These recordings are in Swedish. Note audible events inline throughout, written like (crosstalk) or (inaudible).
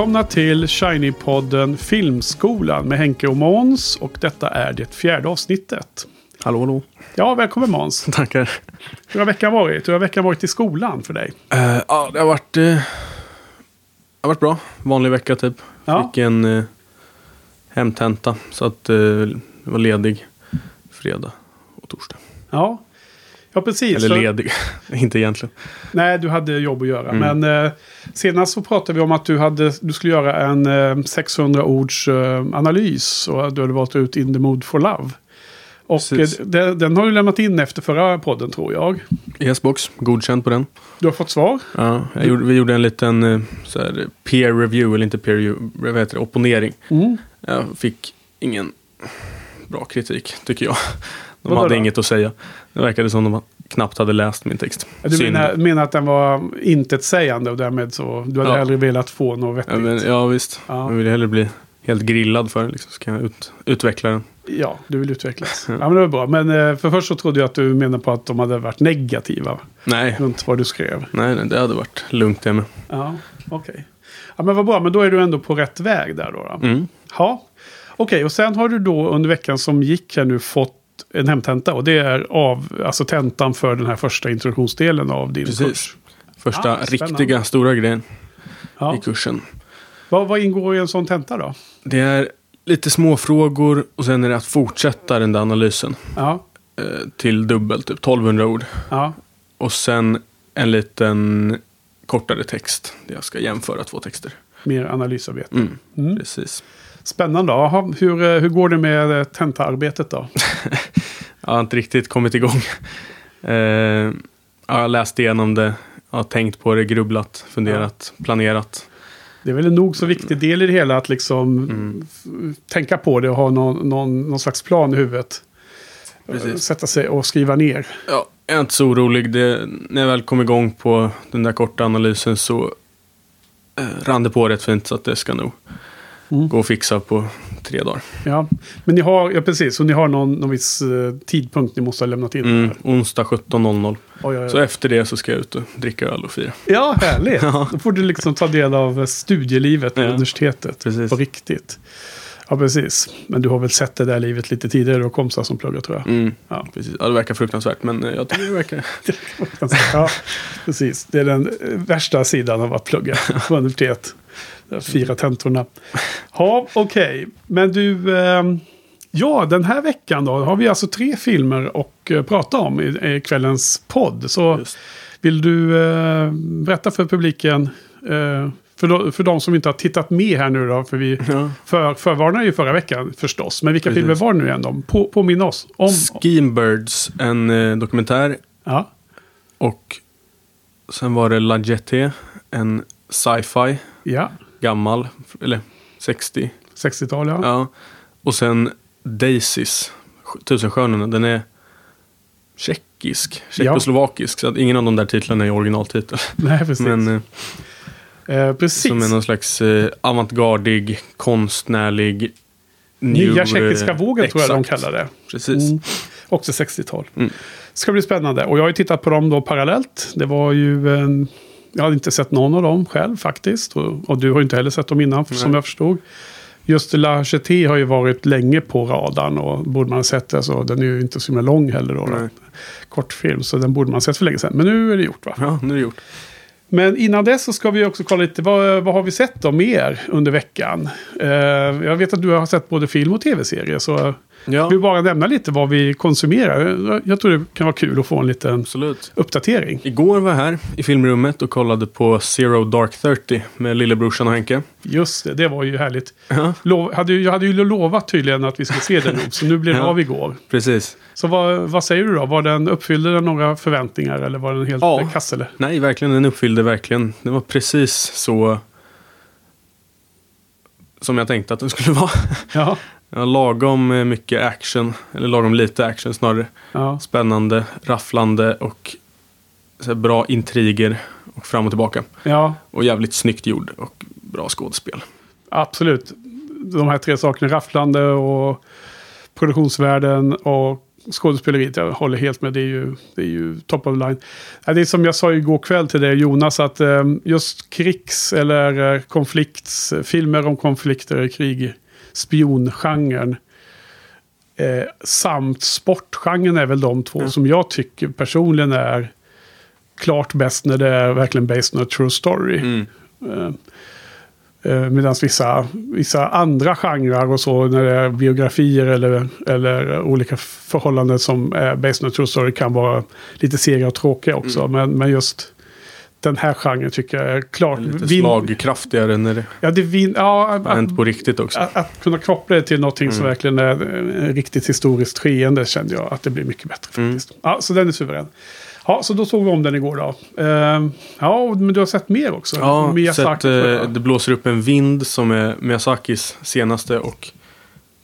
Välkomna till Shiny-podden Filmskolan med Henke och Måns. Och detta är det fjärde avsnittet. Hallå, hallå. Ja, välkommen Måns. (laughs) Tackar. Hur har veckan varit? Hur har veckan varit i skolan för dig? Uh, ja, det har varit, uh, det har varit bra. Vanlig vecka typ. Ja. Fick en uh, hemtenta. Så att uh, jag var ledig fredag och torsdag. Ja, ja precis. Eller ledig, (laughs) inte egentligen. Nej, du hade jobb att göra. Mm. Men eh, senast så pratade vi om att du, hade, du skulle göra en eh, 600 ords eh, analys. Och du hade valt ut In the Mood for Love. Och eh, den, den har du lämnat in efter förra podden tror jag. Yes-box, godkänd på den. Du har fått svar. Ja, gjorde, vi gjorde en liten så här, peer review, eller inte peer review, vad heter det, opponering. Mm. Jag fick ingen bra kritik, tycker jag. De Vadå hade inget att säga. Det verkade som de knappt hade läst min text. Du Synd. menar, menar att den var intetsägande och därmed så du hade Ja. hellre velat få något vettigt? Ja, men, ja visst. Ja. Jag vill hellre bli helt grillad för. Liksom, så kan jag ut, utveckla den. Ja, du vill utvecklas. Ja, men det var bra. Men eh, för först så trodde jag att du menade på att de hade varit negativa Nej, runt vad du skrev. nej, nej, det hade varit lugnt det med. Ja, okej. Ja, men vad bra. Men då är du ändå på rätt väg där då. då. Mm. Ja, okej. Och sen har du då under veckan som gick här nu fått en hemtenta. Och det är av, alltså tentan för den här första introduktionsdelen av din Precis. kurs. Första Ah, riktiga stora grejen Ja. i kursen. Vad, vad ingår i en sån tenta då? Det är lite småfrågor och sen är det att fortsätta den där analysen Ja, eh, till dubbelt, typ 1200 ord. ja, Och sen en liten kortare text där jag ska jämföra två texter. mer analysarbete. Mm. Mm. Precis. Spännande. Jaha, hur, eh, hur går det med eh, tentaarbetet då? (laughs) Jag har inte riktigt kommit igång. Eh, jag har läst igenom det, jag har tänkt på det, grubblat, funderat, planerat. Det är väl en nog så viktig del i det hela att liksom Mm. tänka på det och ha någon, någon, någon slags plan i huvudet. Precis. Sätta sig och skriva ner. Ja, jag är inte så orolig. Det, när jag väl kom igång på den där korta analysen så eh, rann det på rätt fint så att det ska nog Mm. gå att fixa på tre dagar. Ja, men ni har, ja precis, så ni har någon, någon viss eh, tidpunkt ni måste ha lämnat in. Mm, onsdag 17.00. Oj, oj, Så oj. efter det så ska jag ut och dricka öl och fira. Ja, härligt. (laughs) Ja. Då får du liksom ta del av eh, studielivet på Ja. universitetet. Precis. På riktigt. Ja, precis. Men du har väl sett det där livet lite tidigare. Du har kompisar som pluggar tror jag. Mm, Ja. precis. Ja, det verkar fruktansvärt men eh, jag tycker det verkar... (laughs) ja, precis. Det är den värsta sidan av att plugga på (laughs) universitet. Fira tentorna. Ja, okej. Men du, eh, ja, den här veckan då har vi alltså tre filmer att eh, prata om i, i kvällens podd. Så Just. vill du eh, berätta för publiken, eh, för, de, för de som inte har tittat med här nu då, för vi Ja. för, förvarnade ju förra veckan förstås. Men vilka Precis. filmer var det nu igen då? På, påminna oss om. Schemebirds, en eh, dokumentär. Ja, Och sen var det La Jetée, en sci-fi, ja. Gammal, eller 60. 60-tal ja. Ja. Och sen Daisies, Tusenstjärnorna, den är tjeckisk, tjeckoslovakisk. Så att ingen av de där titlarna är originaltitel. (laughs) Nej, precis. Men eh, eh, precis. som är någon slags eh, avantgardig, konstnärlig, Nya new, tjeckiska eh, vågen tror jag de exakt. kallar det. Precis. Mm. Också 60-tal. Mm. Ska bli spännande. Och jag har ju tittat på dem då parallellt. Det var ju en... Jag hade inte sett någon av dem själv faktiskt. Och, och du har inte heller sett dem innan som Nej. jag förstod. Just La Jetée har ju varit länge på radarn och borde man ha sett det så den är ju inte så himla lång heller då. Kortfilm så den borde man ha sett för länge sedan. Men nu är det gjort va? Ja, nu är det gjort. Men innan dess så ska vi också kolla lite vad, vad har vi sett då mer under veckan. Eh, jag vet att du har sett både film och tv-serier så Ja, Vi bara nämna lite vad vi konsumerar. Jag tror det kan vara kul att få en liten absolut. uppdatering. Igår var jag här i filmrummet och kollade på Zero Dark 30 med lillebrorsan och Henke. Just det, det var ju härligt. Ja, Lov, hade, jag hade ju lovat tydligen att vi skulle se den ihop, så nu blev det Ja. av igår. precis. Så vad, vad säger du då? Var den, uppfyllde den några förväntningar eller var den helt Ja. kass eller? Nej, verkligen. Den uppfyllde verkligen. Det var precis så som jag tänkte att den skulle (laughs) vara. Ja. Ja, lagom eh, mycket action, eller lagom lite action snarare. ja. Spännande, rafflande och bra intriger och fram och tillbaka. Ja, Och jävligt snyggt gjord och bra skådespel. absolut. De här tre sakerna, rafflande och produktionsvärden och skådespeleriet. Jag håller helt med, det är ju, det är ju top of line. Det är som jag sa igår kväll till dig Jonas, att eh, just krigs eller eh, konflikts, filmer om konflikter, krig, spiongenren eh, samt sportgenren är väl de två Ja. som jag tycker personligen är klart bäst när det är verkligen based on a true story. Mm. Eh, eh, Medan vissa, vissa andra genrer och så, när det är biografier eller, eller olika förhållanden som är based on true story kan vara lite sega och tråkiga också. Men, men just den här genren tycker jag är klart... Lite vin- slagkraftigare när det Ja, det vin, ja, att, hänt på riktigt också. att, att kunna koppla det till någonting som Mm. verkligen är eh, riktigt historiskt skeende kände jag att det blir mycket bättre Mm. faktiskt. Ja, så den är suverän. Ja, så då såg vi om den igår då. Ehm, ja, men du har sett mer också? Ja, Miyazaki, sett, eh. Det blåser upp en vind som är Miyazakis senaste och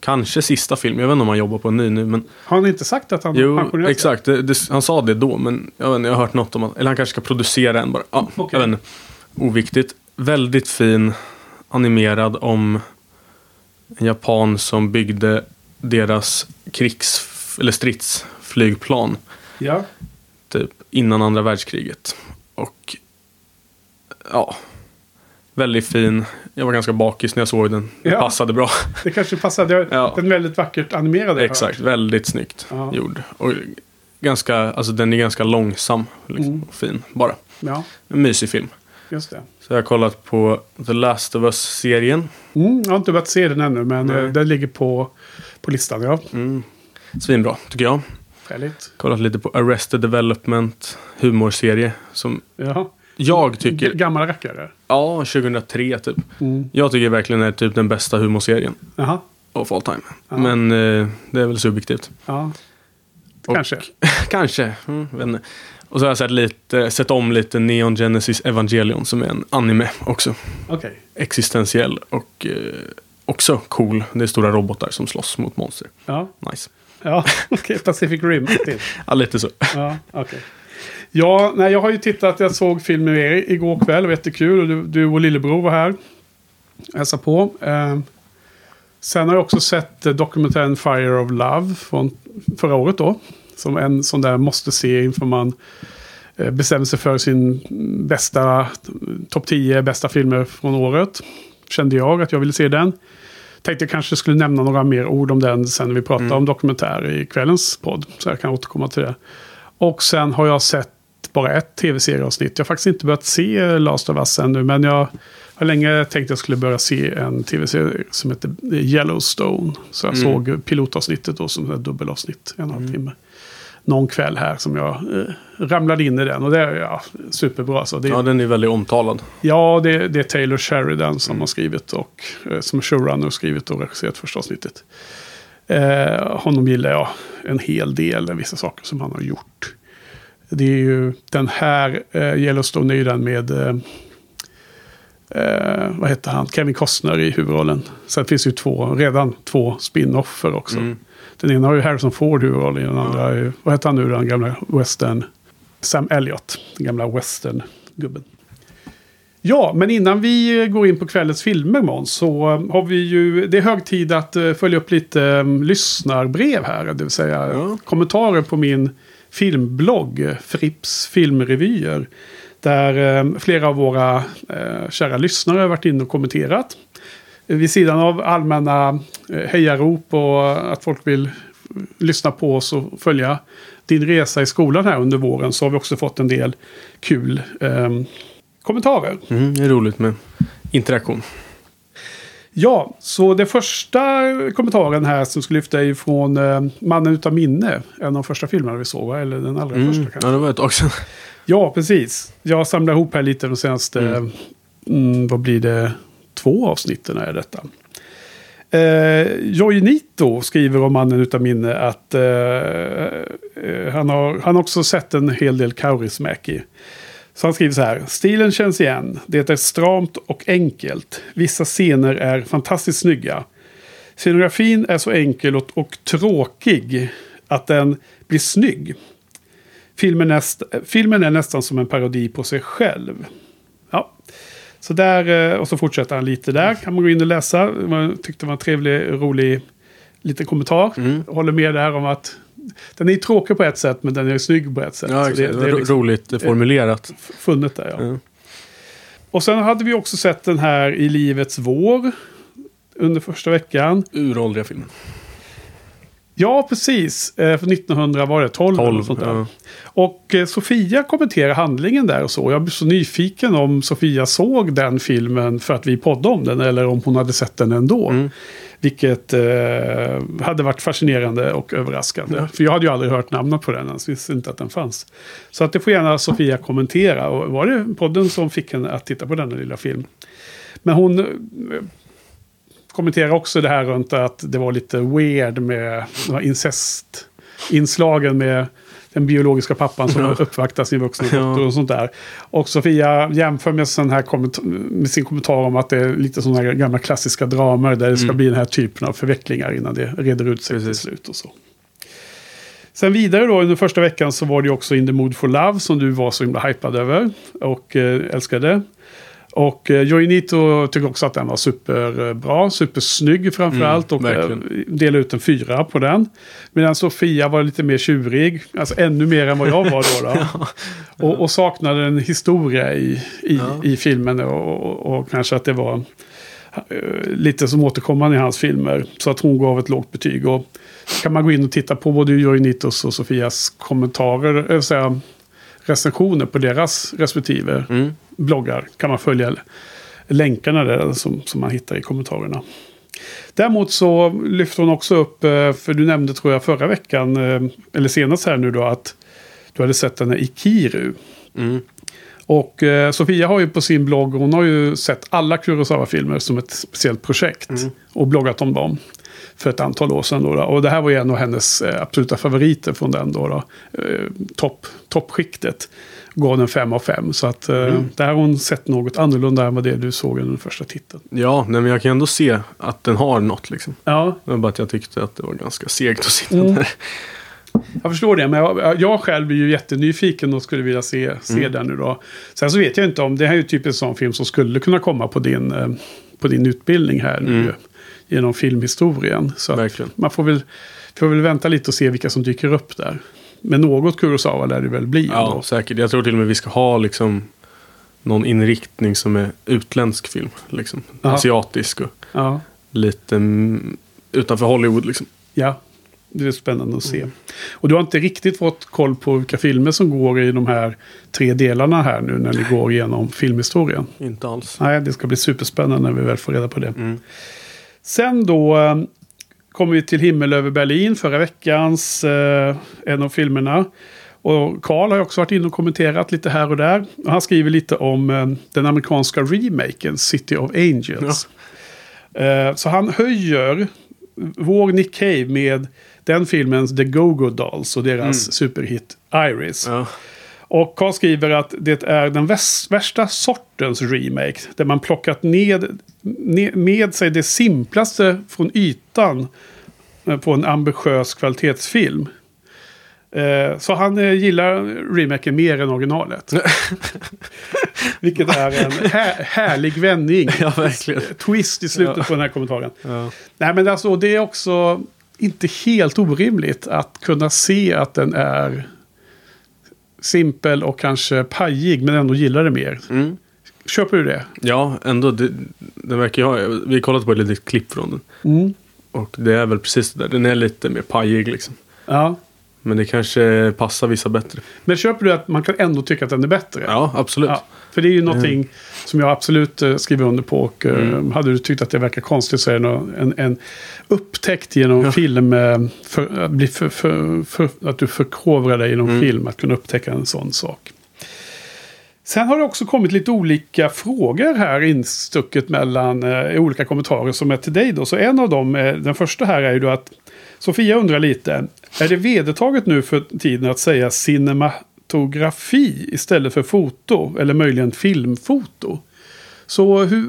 kanske sista film. Jag vet inte om han jobbar på en ny nu. Men, Har han inte sagt att han jo, exakt. Det, det, han sa det då, men jag, vet inte, jag har hört något om att... Eller han kanske ska producera en bara. Ja, Okej. jag vet inte. Oviktigt. Väldigt fin animerad om en japan som byggde deras krigs... Eller stridsflygplan. Ja. Typ innan andra världskriget. Och ja, väldigt fin. Jag var ganska bakis när jag såg den. Det Ja. passade bra. Det kanske passade. Ja. Den är väldigt vackert animerad. Exakt, väldigt snyggt Ja. gjord. Och ganska, alltså den är ganska långsam liksom, Mm. och fin bara. Ja, En mysig film. just det. Så jag har kollat på The Last of Us-serien. Mm, jag har inte börjat se den ännu, men Nej. eh, den ligger på, på listan. Ja, Mm. Svinbra, tycker jag. Härligt. Kollat lite på Arrested Development, humorserie. Som Ja. jag G- tycker, Gammal rackare. ja, 2003 typ. Mm. Jag tycker verkligen är typ den bästa humorserien. Jaha. of all time. Ja. Men eh, det är väl subjektivt. Ja. Och- Kanske. (laughs) Kanske. Mm, vet inte. Och så har jag sett, lite, sett om lite Neon Genesis Evangelion som är en anime också. Okej. Existentiell och eh, också cool. Det är stora robotar som slåss mot monster. Ja. Nice. Ja, (laughs) okej. Pacific Rim. Ja, lite så. Ja, okej. Ja, nej, jag har ju tittat. Jag såg film med er igår kväll. Det var jättekul. Och Du, du och lillebror var här. Hälsa på. Eh, sen har jag också sett eh, dokumentären Fire of Love från förra året då. Som en sån där måste se inför man eh, bestämmer sig för sin bästa topp 10 bästa filmer från året. Kände jag att jag ville se den. Tänkte jag kanske skulle nämna några mer ord om den sen när vi pratar Mm. om dokumentär i kvällens podd. Så jag kan återkomma till det. Och sen har jag sett bara ett tv-serieavsnitt. Jag har faktiskt inte börjat se Last of Us ännu. Men jag har länge tänkt att jag skulle börja se en tv-serie som heter Yellowstone. Så jag Mm. såg pilotavsnittet då som ett dubbelavsnitt. En och en halv Mm. timme. Någon kväll här som jag eh, ramlade in i den. Och det är ja, superbra. Så det, Ja, den är väldigt omtalad. Ja, det, det är Taylor Sheridan som Mm. har skrivit och eh, som showrunner och skrivit och regisserat första avsnittet. Eh, honom gillar jag en hel del, vissa saker som han har gjort. Det är ju den här, eh, Yellowstone är ju den med, eh, eh, vad heter han, Kevin Costner i huvudrollen. Sen finns ju två, redan två spin-offer också. Mm. Den ena har ju Harrison Ford huvudrollen, den andra är ju, vad heter han nu, den gamla western, Sam Elliott, den gamla western-gubben. Ja, men innan vi eh, går in på kvällens filmer Måns, så eh, har vi ju, det är hög tid att eh, följa upp lite um, lyssnarbrev här, det vill säga Ja. kommentarer på min filmblogg, Fripps filmrevyer. Där eh, flera av våra eh, kära lyssnare har varit inne och kommenterat. Vid sidan av allmänna eh, hejarop och att folk vill lyssna på oss och följa din resa i skolan här under våren så har vi också fått en del kul eh, kommentarer. Mm, det är roligt med interaktion. Ja, så det första kommentaren här som skulle lyfta är från eh, Mannen utan minne. En av de första filmerna vi såg, eller den allra Mm. första Ja, kanske. det var ett tag sedan. Ja, precis. Jag samlar ihop här lite de senaste, Mm. mm. vad blir det, två avsnitten är detta. Eh, Joy Nito skriver om Mannen utan minne att eh, eh, han, har, han har också sett en hel del Kaurismäki. Så han skriver så här. Stilen känns igen. Det är stramt och enkelt. Vissa scener är fantastiskt snygga. Scenografin är så enkel och, och tråkig att den blir snygg. Filmen, näst, eh, filmen är nästan som en parodi på sig själv. Så där, eh, och så fortsätter han lite där. Kan man gå in och läsa. Jag tyckte det var en trevlig, rolig liten kommentar. Mm. Håller med där om att den är tråkig på ett sätt men den är snygg på ett sätt. Ja, det, det är liksom Roligt formulerat. funnet där ja. Ja. Och sen hade vi också sett den här i Livets vår. Under första veckan. Uråldriga filmen. Ja, precis. Eh, För 1900 var det 12. eller 12. något sånt där. Ja. Och eh, Sofia kommenterar handlingen där och så. Jag blev så nyfiken om Sofia såg den filmen för att vi poddade om den. Eller om hon hade sett den ändå. Mm. Vilket eh, hade varit fascinerande och överraskande. För jag hade ju aldrig hört namnet på den. Jag visste inte att den fanns. Så att det får gärna Sofia kommentera. Och var det podden som fick henne att titta på denna lilla film? Men hon eh, kommenterar också det här runt att det var lite weird med incestinslagen med den biologiska pappan som Ja. uppvaktar sin vuxna Ja. dotter och sånt där. Och Sofia jämför med, sån här med sin kommentar om att det är lite sådana här gamla klassiska dramer där det ska Mm. bli den här typen av förvecklingar innan det reder ut sig till Precis. slut och så. Sen vidare då under första veckan så var det också In the Mood for Love som du var så himla hypad över och eh, älskade. Och eh, Joy Nito tycker också att den var superbra, supersnygg framförallt. Mm, och eh, verkligen. delade ut en fyra på den. Medan Sofia var lite mer tjurig, alltså ännu mer än vad jag var då. då. (laughs) och, och saknade en historia i, i, Ja. i filmen och, och, och kanske att det var eh, lite som återkommande i hans filmer. Så att hon gav ett lågt betyg. Och kan man gå in och titta på både Joy Nitos och Sofias kommentarer, äh, säga, recensioner på deras respektive Mm. bloggar kan man följa länkarna där som, som man hittar i kommentarerna. Däremot så lyfter hon också upp, eh, för du nämnde tror jag förra veckan, eh, eller senast här nu då, att du hade sett den här Ikiru. Mm. Och eh, Sofia har ju på sin blogg, hon har ju sett alla Kurosawa-filmer som ett speciellt projekt. Mm. Och bloggat om dem för ett antal år sedan. Då. Och det här var ju en av hennes eh, absoluta favoriter från den då. då. Eh, topp, toppskiktet. Gav den 5 av 5. Så att eh, Mm. där har hon sett något annorlunda än vad det du såg under den första titeln. Ja, nej, men jag kan ändå se att den har något liksom. Ja, Det var bara att jag tyckte att det var ganska segt att sitta Mm. där. jag förstår det. Men jag, jag själv är ju jättenyfiken och skulle vilja se, se Mm. den nu då. Sen så vet jag inte om det här är ju typ en sån film som skulle kunna komma på din, på din utbildning här nu. Mm. Genom filmhistorien. Så man får väl, får väl vänta lite och se vilka som dyker upp där. Men något Kurosawa lär det väl bli. Ja, ändå. säkert. Jag tror till och med vi ska ha liksom någon inriktning som är utländsk film. Liksom. Jaha. Asiatisk och ja. lite utanför Hollywood. Liksom. Ja, det är spännande att se. Mm. Och du har inte riktigt fått koll på vilka filmer som går i de här tre delarna här nu när ni går igenom filmhistorien. Inte alls. Nej, det ska bli superspännande när vi väl får reda på det. Mm. Sen då eh, kommer vi till Himmel över Berlin, förra veckans eh, en av filmerna. Och Karl har också varit inne och kommenterat lite här och där. Och han skriver lite om eh, den amerikanska remaken City of Angels. Eh, så han höjer vår Nick Cave med den filmens The Go-Go Dolls och deras superhit Iris. Ja. Och Karl skriver att det är den värsta sortens remake. Där man plockat ned, ne- med sig det simplaste från ytan eh, på en ambitiös kvalitetsfilm. Eh, Så han eh, gillar remaken mer än originalet. (laughs) Vilket är en här, härlig vändning. (laughs) Ja. Twist i slutet Ja. på den här kommentaren. Ja. Nej men alltså det är också inte helt orimligt att kunna se att den är simpel och kanske pajig men ändå gillar det mer. Mm. Köper du det? ja, ändå. Det, den verkar ha, vi har kollat på ett litet klipp från den. Mm. Och det är väl precis det där. Den är lite mer pajig liksom. Ja. Men det kanske passar vissa bättre. Men köper du att man kan ändå tycka att den är bättre? Ja, absolut. Ja, för det är ju någonting som jag absolut eh, skriver under på. Och, eh, Mm. Hade du tyckt att det verkar konstigt så är det en, en upptäckt genom film. eh, För, att, bli för, för, för, att du förkovrar dig genom Mm. film. Att kunna upptäcka en sån sak. Sen har det också kommit lite olika frågor här instucket mellan eh, olika kommentarer som är till dig då. Så en av dem, är, den första här är ju då att Sofia undrar lite. Är det vedertaget nu för tiden att säga cinematografi istället för foto? Eller möjligen filmfoto? Så hur,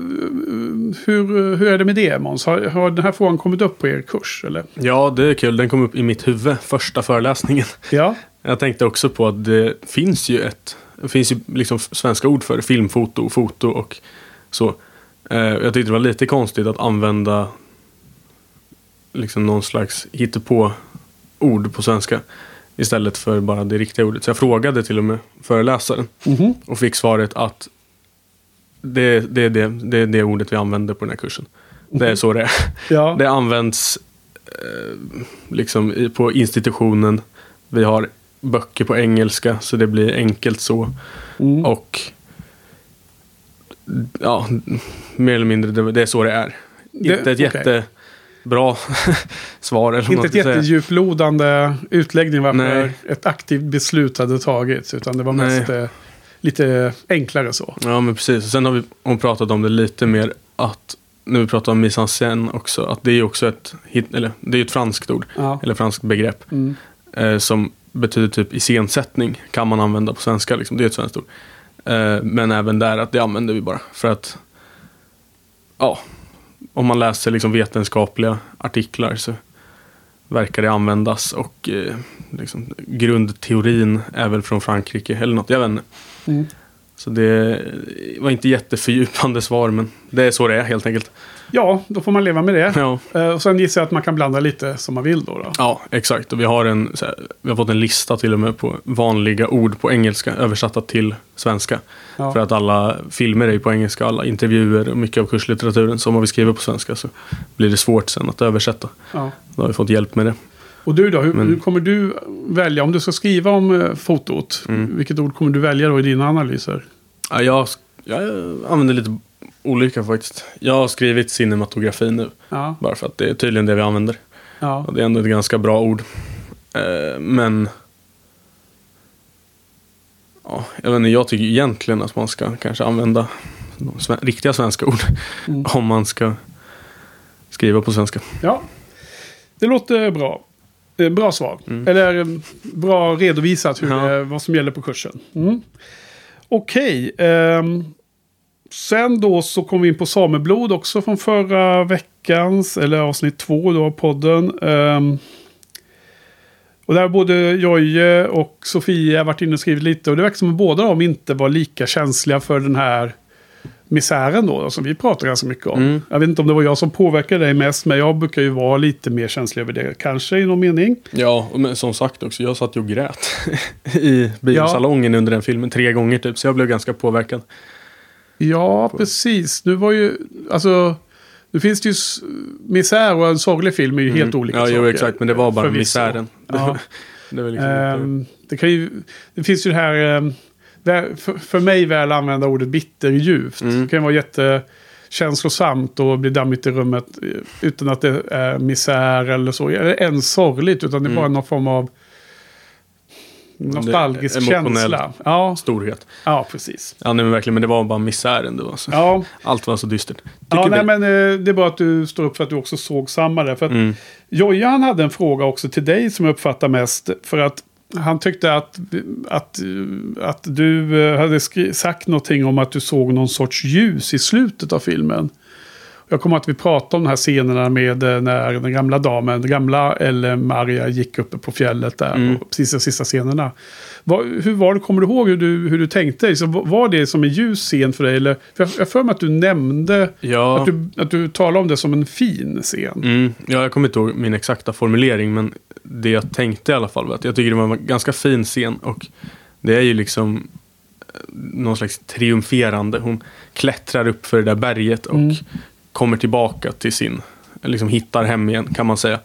hur, hur är det med det Måns? Har, har den här frågan kommit upp på er kurs? Eller? Ja, det är kul. Den kom upp i mitt huvud första föreläsningen. Ja, Jag tänkte också på att det finns ju ett det finns ju liksom svenska ord för filmfoto, foto och så. Eh, Jag tyckte det var lite konstigt att använda liksom någon slags hittepå-ord på svenska istället för bara det riktiga ordet. Så jag frågade till och med föreläsaren Mhm. och fick svaret att det, det, är det, det är det ordet vi använder på den här kursen. Det är så det är. ja. Det används eh, liksom på institutionen. Vi har böcker på engelska så det blir enkelt så. Mm. Och ja, mer eller mindre det, det är så det är. Det- Inte ett okej. jättebra (laughs) svar. Eller Inte ett ska säga. jättedjuplodande utläggning varför Nej. ett aktivt beslut hade tagits. Utan det var mest eh, lite enklare så. Ja, men precis. Och Sen har vi hon pratat om det lite mer att när vi pratar om mise en scène också, att det är också ett, hit- eller, det är ett franskt ord, Ja. eller franskt begrepp. Mm. eh, som betyder typ iscensättning kan man använda på svenska. Liksom. Det är ett svenskt ord. Eh, men även där att det använder vi bara för att ja, om man läser liksom vetenskapliga artiklar så verkar det användas och eh, liksom, grundteorin är väl från Frankrike eller något, jag vet inte. Mm. Så det var inte jättefördjupande svar men det är så det är helt enkelt. Ja, då får man leva med det. Ja, Eh, Och sen gissar jag att man kan blanda lite som man vill då. då. ja exakt. Och vi har, en, här, vi har fått en lista till och med på vanliga ord på engelska översatta till svenska. Ja. För att alla filmer är ju på engelska, alla intervjuer och mycket av kurslitteraturen. Så om vi skriver på svenska så blir det svårt sen att översätta. Ja. Då har vi fått hjälp med det. Och du då, hur, Men- hur kommer du välja? Om du ska skriva om eh, fotot, Mm. vilket ord kommer du välja då i dina analyser? Ja, jag, jag använder lite olika faktiskt. Jag har skrivit cinematografi nu. Ja, Bara för att det är tydligen det vi använder. ja. Och det är ändå ett ganska bra ord. Eh, men... Ja, jag, vet inte, jag tycker egentligen att man ska kanske använda de sve- riktiga svenska ord. Mm. (laughs) Om man ska skriva på svenska. ja. Det låter bra. Eh, Bra svar. Mm. Eller eh, bra redovisat hur Ja. det, vad som gäller på kursen. Mm. Okej. ehm, sen då så kom vi in på sameblod också från förra veckans, eller avsnitt två då av podden. Ehm, och där har både Jojje och Sofia varit inne och skrivit lite. Och det verkar som att båda de inte var lika känsliga för den här misären då, som vi pratar ganska mycket om. Mm. Jag vet inte om det var jag som påverkade dig mest, men jag brukar ju vara lite mer känslig över det. Kanske i någon mening. Ja, men som sagt också, jag satt ju och grät (laughs) i biosalongen under den filmen tre gånger typ. Så jag blev ganska påverkad. Ja, precis. Nu var ju, alltså, nu finns det ju, misär och en sorglig film är ju helt olika Mm. Ja, saker. jo, exakt. Men det var bara Förvisso. misären. Ja. (laughs) det liksom. Ehm, det, kan ju, det finns ju det här, ehm, för, för mig väl använda ordet bitterljuvt. Mm. Det kan vara jättekänslosamt och bli dammigt i rummet eh, utan att det är misär eller så. Eller ens sorgligt, utan det är Mm. bara någon form av nostalgisk är emotionell. känsla. Ja, Storhet. ja, precis. Ja, nej, men verkligen. Men det var bara misären det var. Så. Ja, Allt var så dystert. Tycker ja nej, men eh, det är bara att du står upp för att du också såg samma där. För att Mm. Joja han hade en fråga också till dig som jag uppfattar mest. För att han tyckte att, att, att du eh, hade sagt någonting om att du såg någon sorts ljus i slutet av filmen. Jag kommer att vi pratade om de här scenerna med eh, när den gamla damen, den gamla eller Maria gick uppe på fjället där. Mm. Och precis de sista scenerna. Vad, hur var det, kommer du ihåg hur du, hur du tänkte? Så var- var det som en ljus scen för dig? Eller, för jag jag för mig att du nämnde Ja, att, du, att du talade om det som en fin scen. mm, ja, jag kommer inte ihåg min exakta formulering. Men det jag tänkte i alla fall var att jag tycker det var en ganska fin scen. Och det är ju liksom eh, någon slags triumferande. Hon klättrar upp för det där berget och Mm. Kommer tillbaka till sin, liksom hittar hem igen kan man säga.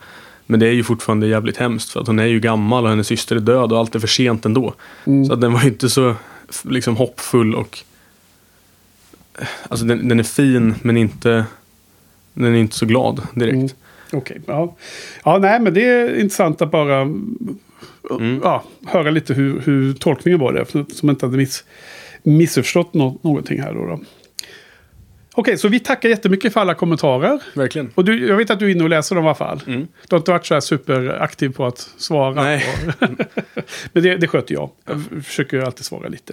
Men det är ju fortfarande jävligt hemskt för att hon är ju gammal och hennes syster är död och allt är för sent ändå. Mm. Så att den var ju inte så liksom hoppfull och... Alltså den, den är fin men inte... Den är inte så glad direkt. Mm. Okej, ja. Ja, nej, men det är intressant att bara Mm. ja, höra lite hur, hur tolkningen var det. Som inte hade miss, missförstått nå- någonting här då. då. Okej, så vi tackar jättemycket för alla kommentarer. Verkligen. Och du, jag vet att du är inne och läser dem i alla fall. Mm. Du har inte varit så här superaktiv på att svara. Nej. på- (laughs) Men det, det sköter jag. Jag försöker ju alltid svara lite.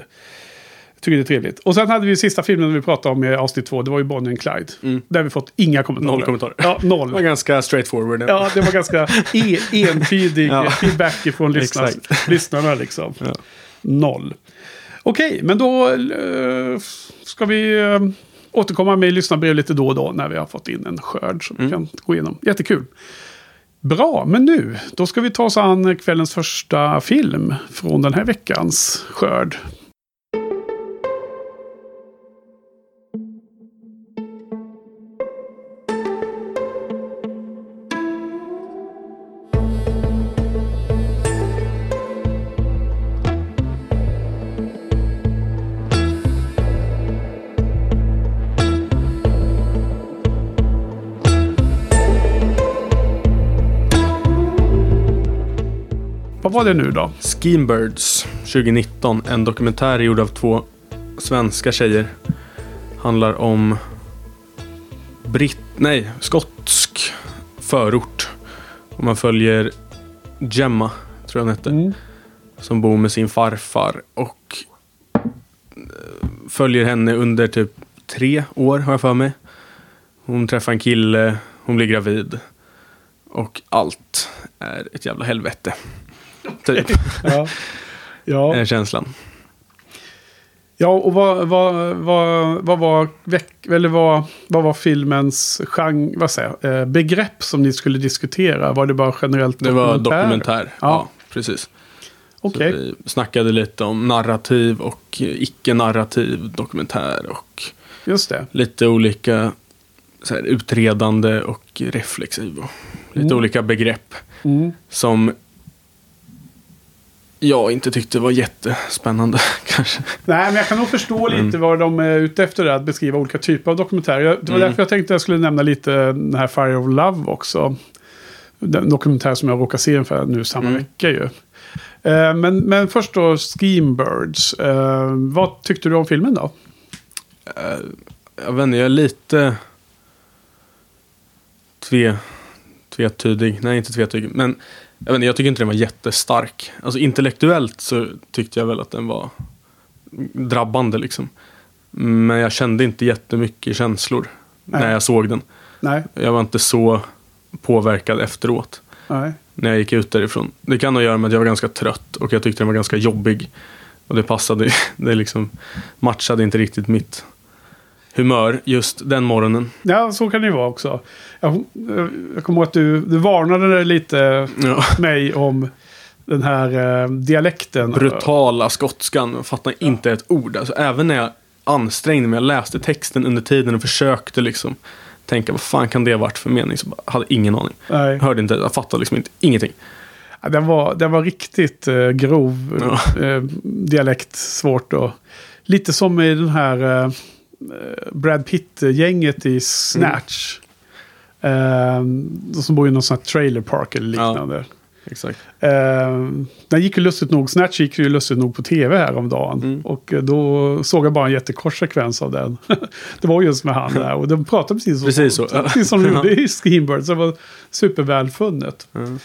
Jag tycker det är trevligt. Och sen hade vi sista filmen vi pratade om i avsnitt två. Det var ju Bonnie and Clyde. Mm. Där vi fått inga kommentarer. Noll kommentarer. Ja, noll. Det var ganska straightforward. Ja, det var ganska e entydig (laughs) Ja. feedback från lyssnarna, liksom. Ja. Noll. Okej, men då eh, ska vi eh, återkomma med lyssnarbrev lite då och då när vi har fått in en skörd som vi Mm. kan gå igenom. Jättekul. Bra, men nu då ska vi ta oss an kvällens första film från den här veckans skörd. Vad var det nu då? Schemebirds 2019. En dokumentär gjord av två svenska tjejer. Handlar om britt... Nej, skotsk förort. Och man följer Gemma, tror jag hon hette. Mm. Som bor med sin farfar. Och eh, följer henne under typ tre år, har jag för mig. Hon träffar en kille, hon blir gravid. Och allt är ett jävla helvete. (laughs) Typ, Ja. Ja. är känslan. Ja, och vad, vad, vad, vad, var, eller vad, vad var filmens genre, vad säger, jag, eh, begrepp som ni skulle diskutera? Var det bara generellt Det var dokumentär. Ja, Ja. precis. Så Okej. Vi snackade lite om narrativ och icke-narrativ dokumentär. Och Just det. lite olika så här, utredande och reflexiv. Och lite Mm. olika begrepp Mm. som jag inte tyckte var jättespännande (laughs) kanske. Nej, men jag kan nog förstå lite vad de är ute efter. Att beskriva olika typer av dokumentärer. Det var Mm. därför jag tänkte att jag skulle nämna lite den här Fire of Love också. Den dokumentär som jag råkar se ungefär nu samma Mm. vecka ju. Eh, Men, men först då Schemebirds. Eh, vad tyckte du om filmen då? Eh, jag vet inte, jag är lite tve, tvetydig. Nej, inte tvetydig. Men jag, inte, jag tycker inte den var jättestark. Alltså intellektuellt så tyckte jag väl att den var drabbande liksom. Men jag kände inte jättemycket känslor Nej. när jag såg den. Nej, Jag var inte så påverkad efteråt. nej. När jag gick ut därifrån. Det kan ha att göra med att jag var ganska trött och jag tyckte den var ganska jobbig. Och det passade, (laughs) det liksom matchade inte riktigt mitt humör just den morgonen. Ja, så kan det ju vara också. Jag, jag kommer ihåg att du, du varnade lite Ja. mig om den här eh, dialekten. Brutala skotskan, jag fattar inte ett ord. Alltså, även när jag ansträngde mig, jag läste texten under tiden och försökte liksom tänka vad fan kan det varit för mening? Så bara, hade ingen aning. Nej. Jag hörde inte, jag fattade liksom inte, ingenting. Ja, den, var, den var riktigt eh, grov Ja. eh, dialekt. Svårt och Lite som i den här eh, Brad Pitt-gänget i Snatch. Eh, de som bor i någon sån här trailer park eller liknande. Exakt. Eh, den gick ju lustigt nog, Snatch gick ju lustigt nog på tv häromdagen. Mm. Och eh, då såg jag bara en jättekort sekvens av den. (laughs) det var just med han där. Och de pratade precis, Precis som, så. precis som de gjorde i Schemebird. Så det var supervälfunnet. Mm.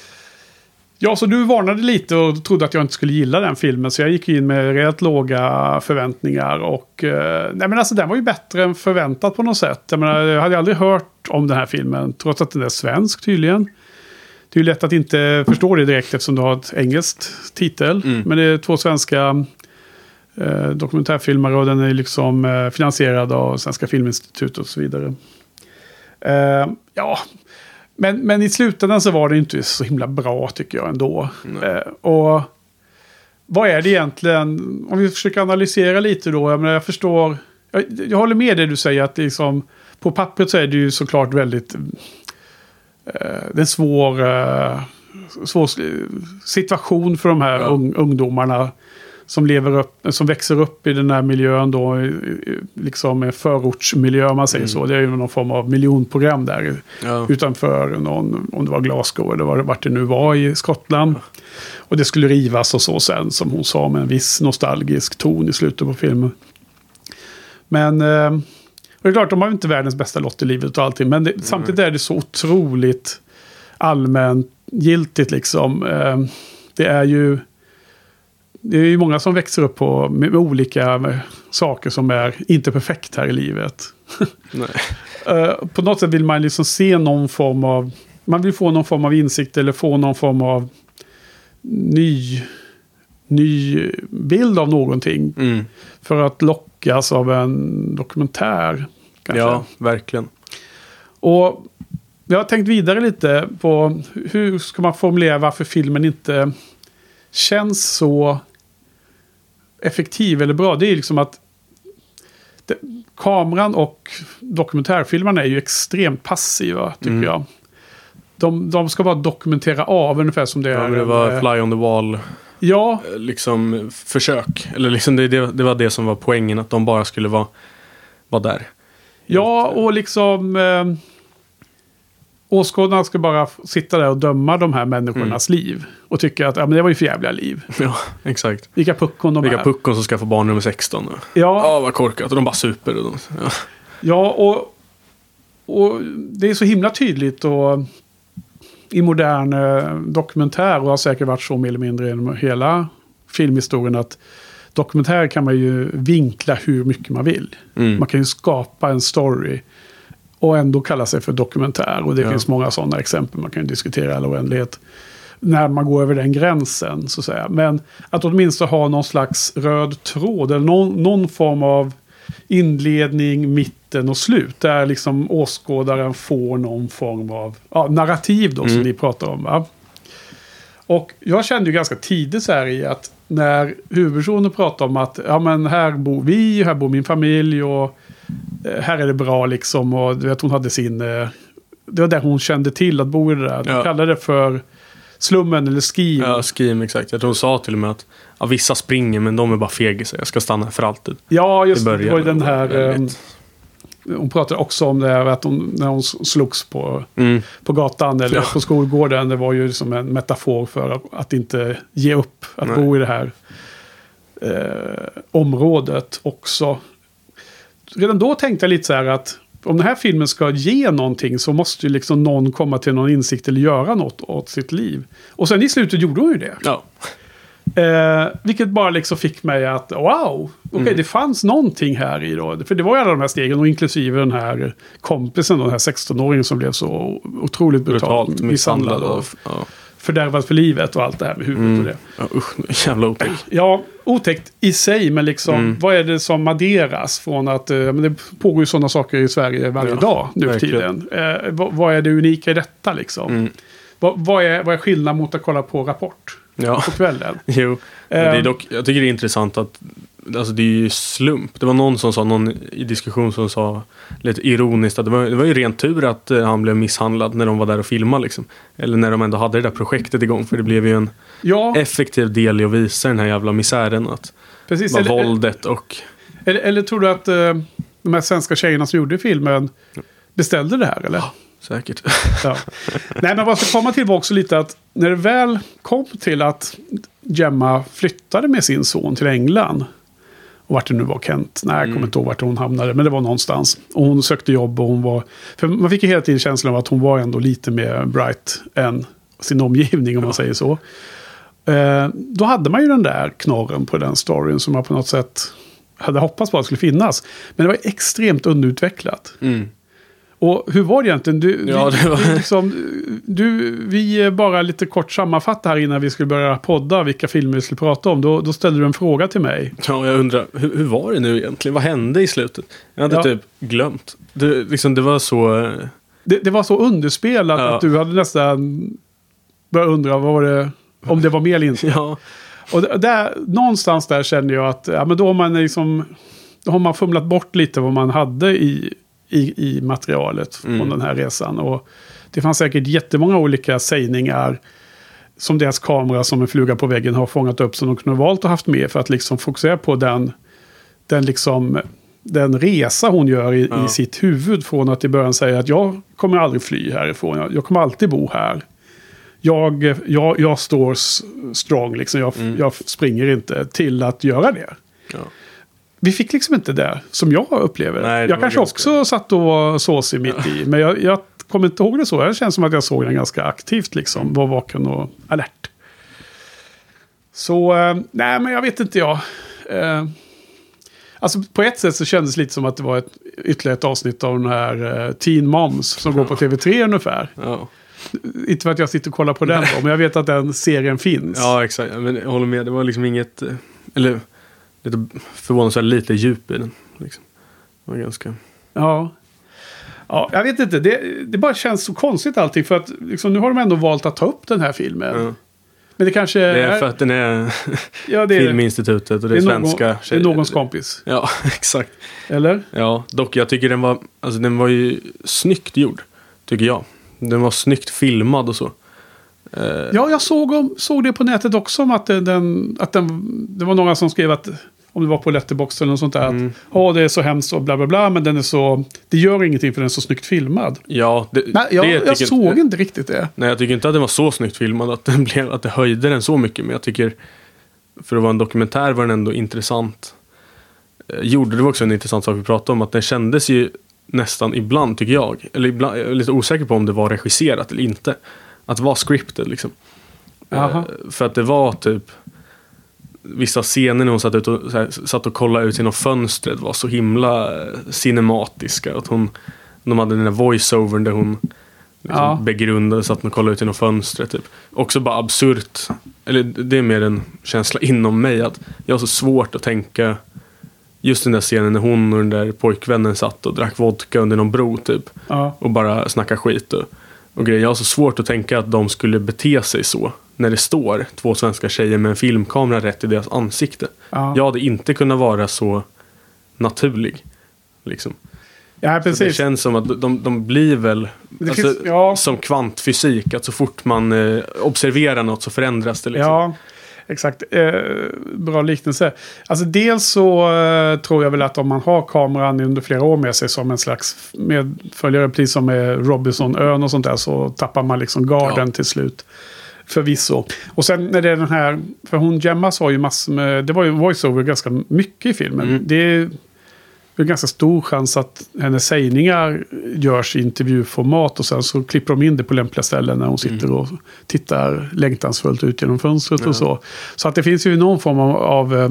Ja, så du varnade lite och trodde att jag inte skulle gilla den filmen. Så jag gick in med rätt låga förväntningar. Och eh, nej, men alltså den var ju bättre än förväntat på något sätt. Jag, menar, jag hade aldrig hört om den här filmen, trots att den är svensk tydligen. Det är ju lätt att inte förstå det direkt eftersom du har ett engelskt titel. Mm. Men det är två svenska eh, dokumentärfilmare och den är liksom eh, finansierad av Svenska Filminstitutet och så vidare. Eh, ja, men, men i slutändan så var det inte så himla bra tycker jag ändå. Eh, och vad är det egentligen, om vi försöker analysera lite då, jag, menar, jag förstår, jag, jag håller med det du säger att liksom, på pappret så är det ju såklart väldigt eh, det är en svår, eh, svår situation för de här Ja. ung, ungdomarna. Som, lever upp, som växer upp i den här miljön då, liksom en förortsmiljö om man säger Mm. så. Det är ju någon form av miljonprogram där Ja. utanför någon, om det var Glasgow eller det- vart det nu var i Skottland. Och det skulle rivas och så sen, som hon sa, med en viss nostalgisk ton i slutet på filmen. Men eh, och det är klart, de har ju inte världens bästa lott i livet och allting, men det, samtidigt är det så otroligt allmängiltigt liksom. Eh, det är ju det är ju många som växer upp på, med, med olika med saker som är inte perfekt här i livet. (laughs) Nej. Eh, på något sätt vill man liksom se någon form av... Man vill få någon form av insikt eller få någon form av ny, ny bild av någonting. Mm. För att lockas av en dokumentär. Kanske. Ja, verkligen. Och jag har tänkt vidare lite på hur ska man formulera varför filmen inte känns så effektiv eller bra. Det är liksom att det, kameran och dokumentärfilmerna är ju extremt passiva tycker Mm. jag. De, de ska bara dokumentera av ungefär som det Ja, är. men det en, var eh, fly on the wall Ja, eh, liksom försök. Eller liksom det, det, det var det som var poängen, att de bara skulle vara, vara där. Ja, och liksom... Eh, åskådarna ska bara sitta där och döma de här människornas liv. Och tycka att ja, men det var ju för jävla liv. (laughs) Ja, exakt. Vilka puckon de Vilka är. puckon som ska få barn nummer 16. Ja, Ja, vad korkat. Och de bara super. Och de, ja. ja och, och det är så himla tydligt och i modern eh, dokumentär och har säkert varit så mer eller mindre genom hela filmhistorien att dokumentär kan man ju vinkla hur mycket man vill. Mm. Man kan ju skapa en story och ändå kalla sig för dokumentär. Och det Ja. finns många sådana exempel man kan ju diskutera all oändlighet. När man går över den gränsen, så att säga. Men att åtminstone ha någon slags röd tråd eller någon, någon form av inledning, mitten och slut. Där liksom åskådaren får någon form av ja, narrativ då, som Mm. ni pratar om. Va? Och jag kände ju ganska tidigt så här i att när huvudpersonen pratar om att ja, men här bor vi, här bor min familj och här är det bra liksom. Och du vet, hon hade sin... eh, Det var där hon kände till att bo i det där. De Ja. kallade det för slummen eller ski. ja, Scheme exakt. Jag tror hon sa till och med att ja, vissa springer men de är bara fegisar. Jag ska stanna här för alltid. Ja, just Det det. Var ju den här... väldigt- eh, hon pratade också om det här att hon, när hon slogs på, Mm. på gatan eller Ja. på skolgården. Det var ju som en metafor för att, att inte ge upp. Att Nej. bo i det här eh, området också. Redan då tänkte jag lite så här att om den här filmen ska ge någonting så måste ju liksom någon komma till någon insikt eller göra något åt sitt liv. Och sen i slutet gjorde hon ju det. Ja. Eh, vilket bara liksom fick mig att wow, okej Mm. det fanns någonting här i då. För det var ju alla de här stegen och inklusive den här kompisen, den här 16-åringen som blev så otroligt brutalt, Brutalt misshandlad. och Och, ja. Fördärvad för livet och allt det här med huvudet och Mm. det. ja, usch, jävla otäck. Ja, otäckt i sig, men liksom Mm. vad är det som adderas från att eh, men det pågår ju sådana saker i Sverige varje Ja, dag nu för tiden. Eh, vad, vad är det unika i detta liksom? Mm. Vad, vad, är, vad är skillnaden mot att kolla på Rapport Ja, på kvällen? (laughs) jo. Men det är Eh, dock, jag tycker det är intressant att Alltså det är ju slump. Det var någon som sa, någon i diskussion som sa lite ironiskt att det var, det var ju rent tur att eh, han blev misshandlad när de var där och filmade liksom. Eller när de ändå hade det där projektet igång. För det blev ju en ja, effektiv del i att visa den här jävla misären. Att precis. Eller, våldet och... eller, eller tror du att eh, de här svenska tjejerna som gjorde filmen beställde det här? Eller? Säkert. Ja. Nej, men vad jag ska komma till var också lite att när det väl kom till att Gemma flyttade med sin son till England. Vart det nu var Kent. Nej, jag kommer inte ihåg vart hon hamnade. Men det var någonstans. Och hon sökte jobb och hon var... För man fick ju hela tiden känslan av att hon var ändå lite mer bright än sin omgivning om man säger så. Eh, då hade man ju den där knorren på den storyn som man på något sätt hade hoppats på att skulle finnas. Men det var extremt underutvecklat. Mm. Och hur var det egentligen? Du, Ja, vi, det var- liksom, du, vi eh, bara lite kort sammanfatta här innan vi skulle börja podda vilka filmer vi skulle prata om. Då, då ställde du en fråga till mig. Ja, jag undrar, hur, hur var det nu egentligen? Vad hände i slutet? Jag hade Ja. typ glömt. Det, liksom, det var så... eh, Det, det var så underspelat Ja. att du hade nästan börjat undra vad var det, om det var med eller inte. (laughs) Ja, Och där, någonstans där kände jag att ja, men då har man liksom då har man fumlat bort lite vad man hade i, i, i materialet Mm. från den här resan. Och Det fanns säkert jättemånga olika sägningar som deras kamera som en fluga på väggen har fångat upp som de kunde ha valt att haft med för att liksom fokusera på den, den, liksom, den resa hon gör i, Ja. i sitt huvud från att i början säga att jag kommer aldrig fly härifrån, jag, jag kommer alltid bo här. Jag, jag, jag står strong, liksom. jag, Mm. jag springer inte till att göra det. Ja. Vi fick liksom inte det som jag upplever. Nej, Jag kanske ganska- också satt och var såsig mitt i. Men jag, jag kommer inte ihåg det så. Det känns som att jag såg den ganska aktivt liksom. Var vaken och alert. Så, eh, nej men jag vet inte jag. Eh, alltså på ett sätt så kändes det lite som att det var ett, ytterligare ett avsnitt av den här eh, Teen Moms som går på TV3 ungefär. Ja. Inte för att jag sitter och kollar på den då, men jag vet att den serien finns. ja, exakt. Men jag håller med. Det var liksom inget... eh, Eller lite förvånansvärt lite djup i den. Liksom. Det var ganska... Ja. Ja, jag vet inte. Det, det bara känns så konstigt allting. För att liksom, nu har de ändå valt att ta upp den här filmen. Ja. Men det kanske Det är för att den är (laughs) ja, det är, Filminstitutet och det är, det är, någon, svenska det är någons kompis. Ja, (laughs) exakt. Eller? Ja, dock jag tycker den var, alltså den var ju snyggt gjord. Tycker jag. Den var snyggt filmad och så. Eh, Ja, jag såg, om, såg det på nätet också. Om att, den, att den, det var några som skrev att om det var på Letterboxd eller något sånt där. Mm. Att ja, det är så hemskt och bla bla bla. Men den är så... Det gör ingenting för den är så snyggt filmad. ja, det, Nej, jag, det jag tycker- såg inte riktigt det. Nej, jag tycker inte att den var så snyggt filmad att, den blev, att det höjde den så mycket. Men jag tycker, för att vara en dokumentär var den ändå intressant. Eh, gjorde det var också en intressant sak vi pratade om. Att den kändes ju nästan ibland, tycker jag. Eller ibland, jag är lite osäker på om det var regisserat eller inte. Att vara scripted liksom. Jaha. Eh, för att det var typ vissa scener när hon satt, ut och, så här, satt och kollade ut genom fönstret var så himla eh, cinematiska. Att hon, de hade den där voiceovern där hon liksom Ja. begrundade, satt och kollade ut genom fönstret. Typ. Också bara absurt. Eller det är mer en känsla inom mig att jag har så svårt att tänka just den där scenen när hon och den där pojkvännen satt och drack vodka under någon bro typ. Ja. Och bara snacka skit och, och grejer. Jag har så svårt att tänka att de skulle bete sig så. När det står två svenska tjejer med en filmkamera rätt i deras ansikte. Ja. Jag hade inte kunnat vara så naturlig. Liksom. ja, Så det precis. känns som att de, de blir väl alltså, finns- ja. som kvantfysik. Att så fort man eh, observerar något så förändras det. Liksom. Ja, exakt. Eh, bra liknelse. Alltså dels så eh, tror jag väl att om man har kameran under flera år med sig som en slags medföljare, precis som med Robinsonön och sånt där, så tappar man liksom garden Ja. till slut. Förvisso. Och sen när det är den här, för hon Gemmas har ju massor med, det var ju voiceover ganska mycket i filmen. Mm. Det är är ganska stor chans att hennes sägningar görs i intervjuformat och sen så klipper de in det på lämpliga ställen när hon sitter och tittar längtansfullt ut genom fönstret Ja. och så. Så att det finns ju någon form av, av eh,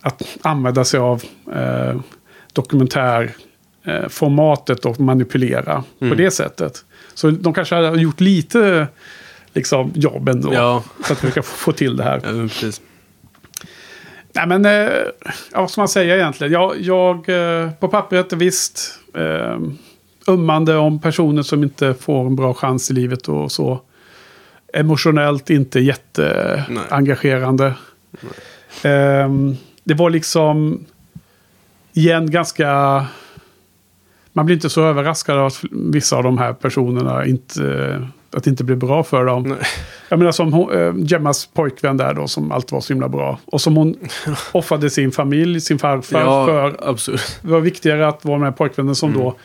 att använda sig av eh, dokumentärformatet och manipulera på Mm. det sättet. Så de kanske har gjort lite liksom, jobb ändå. Ja, För att försöka få till det här. ja, precis. Nej men, eh, ja, vad ska man säga egentligen? Jag, jag eh, på pappret visst, eh, ömmande om personer som inte får en bra chans i livet och så. Emotionellt inte jätteengagerande. Ehm, det var liksom, igen ganska, man blir inte så överraskad av att vissa av de här personerna inte, att det inte blir bra för dem. Nej. Jag menar som hon, eh, Gemmas pojkvän där då som allt var så himla bra. Och som hon (laughs) offrade sin familj, sin farfar Ja, för. absolut. Det var viktigare att vara med pojkvännen som Mm. då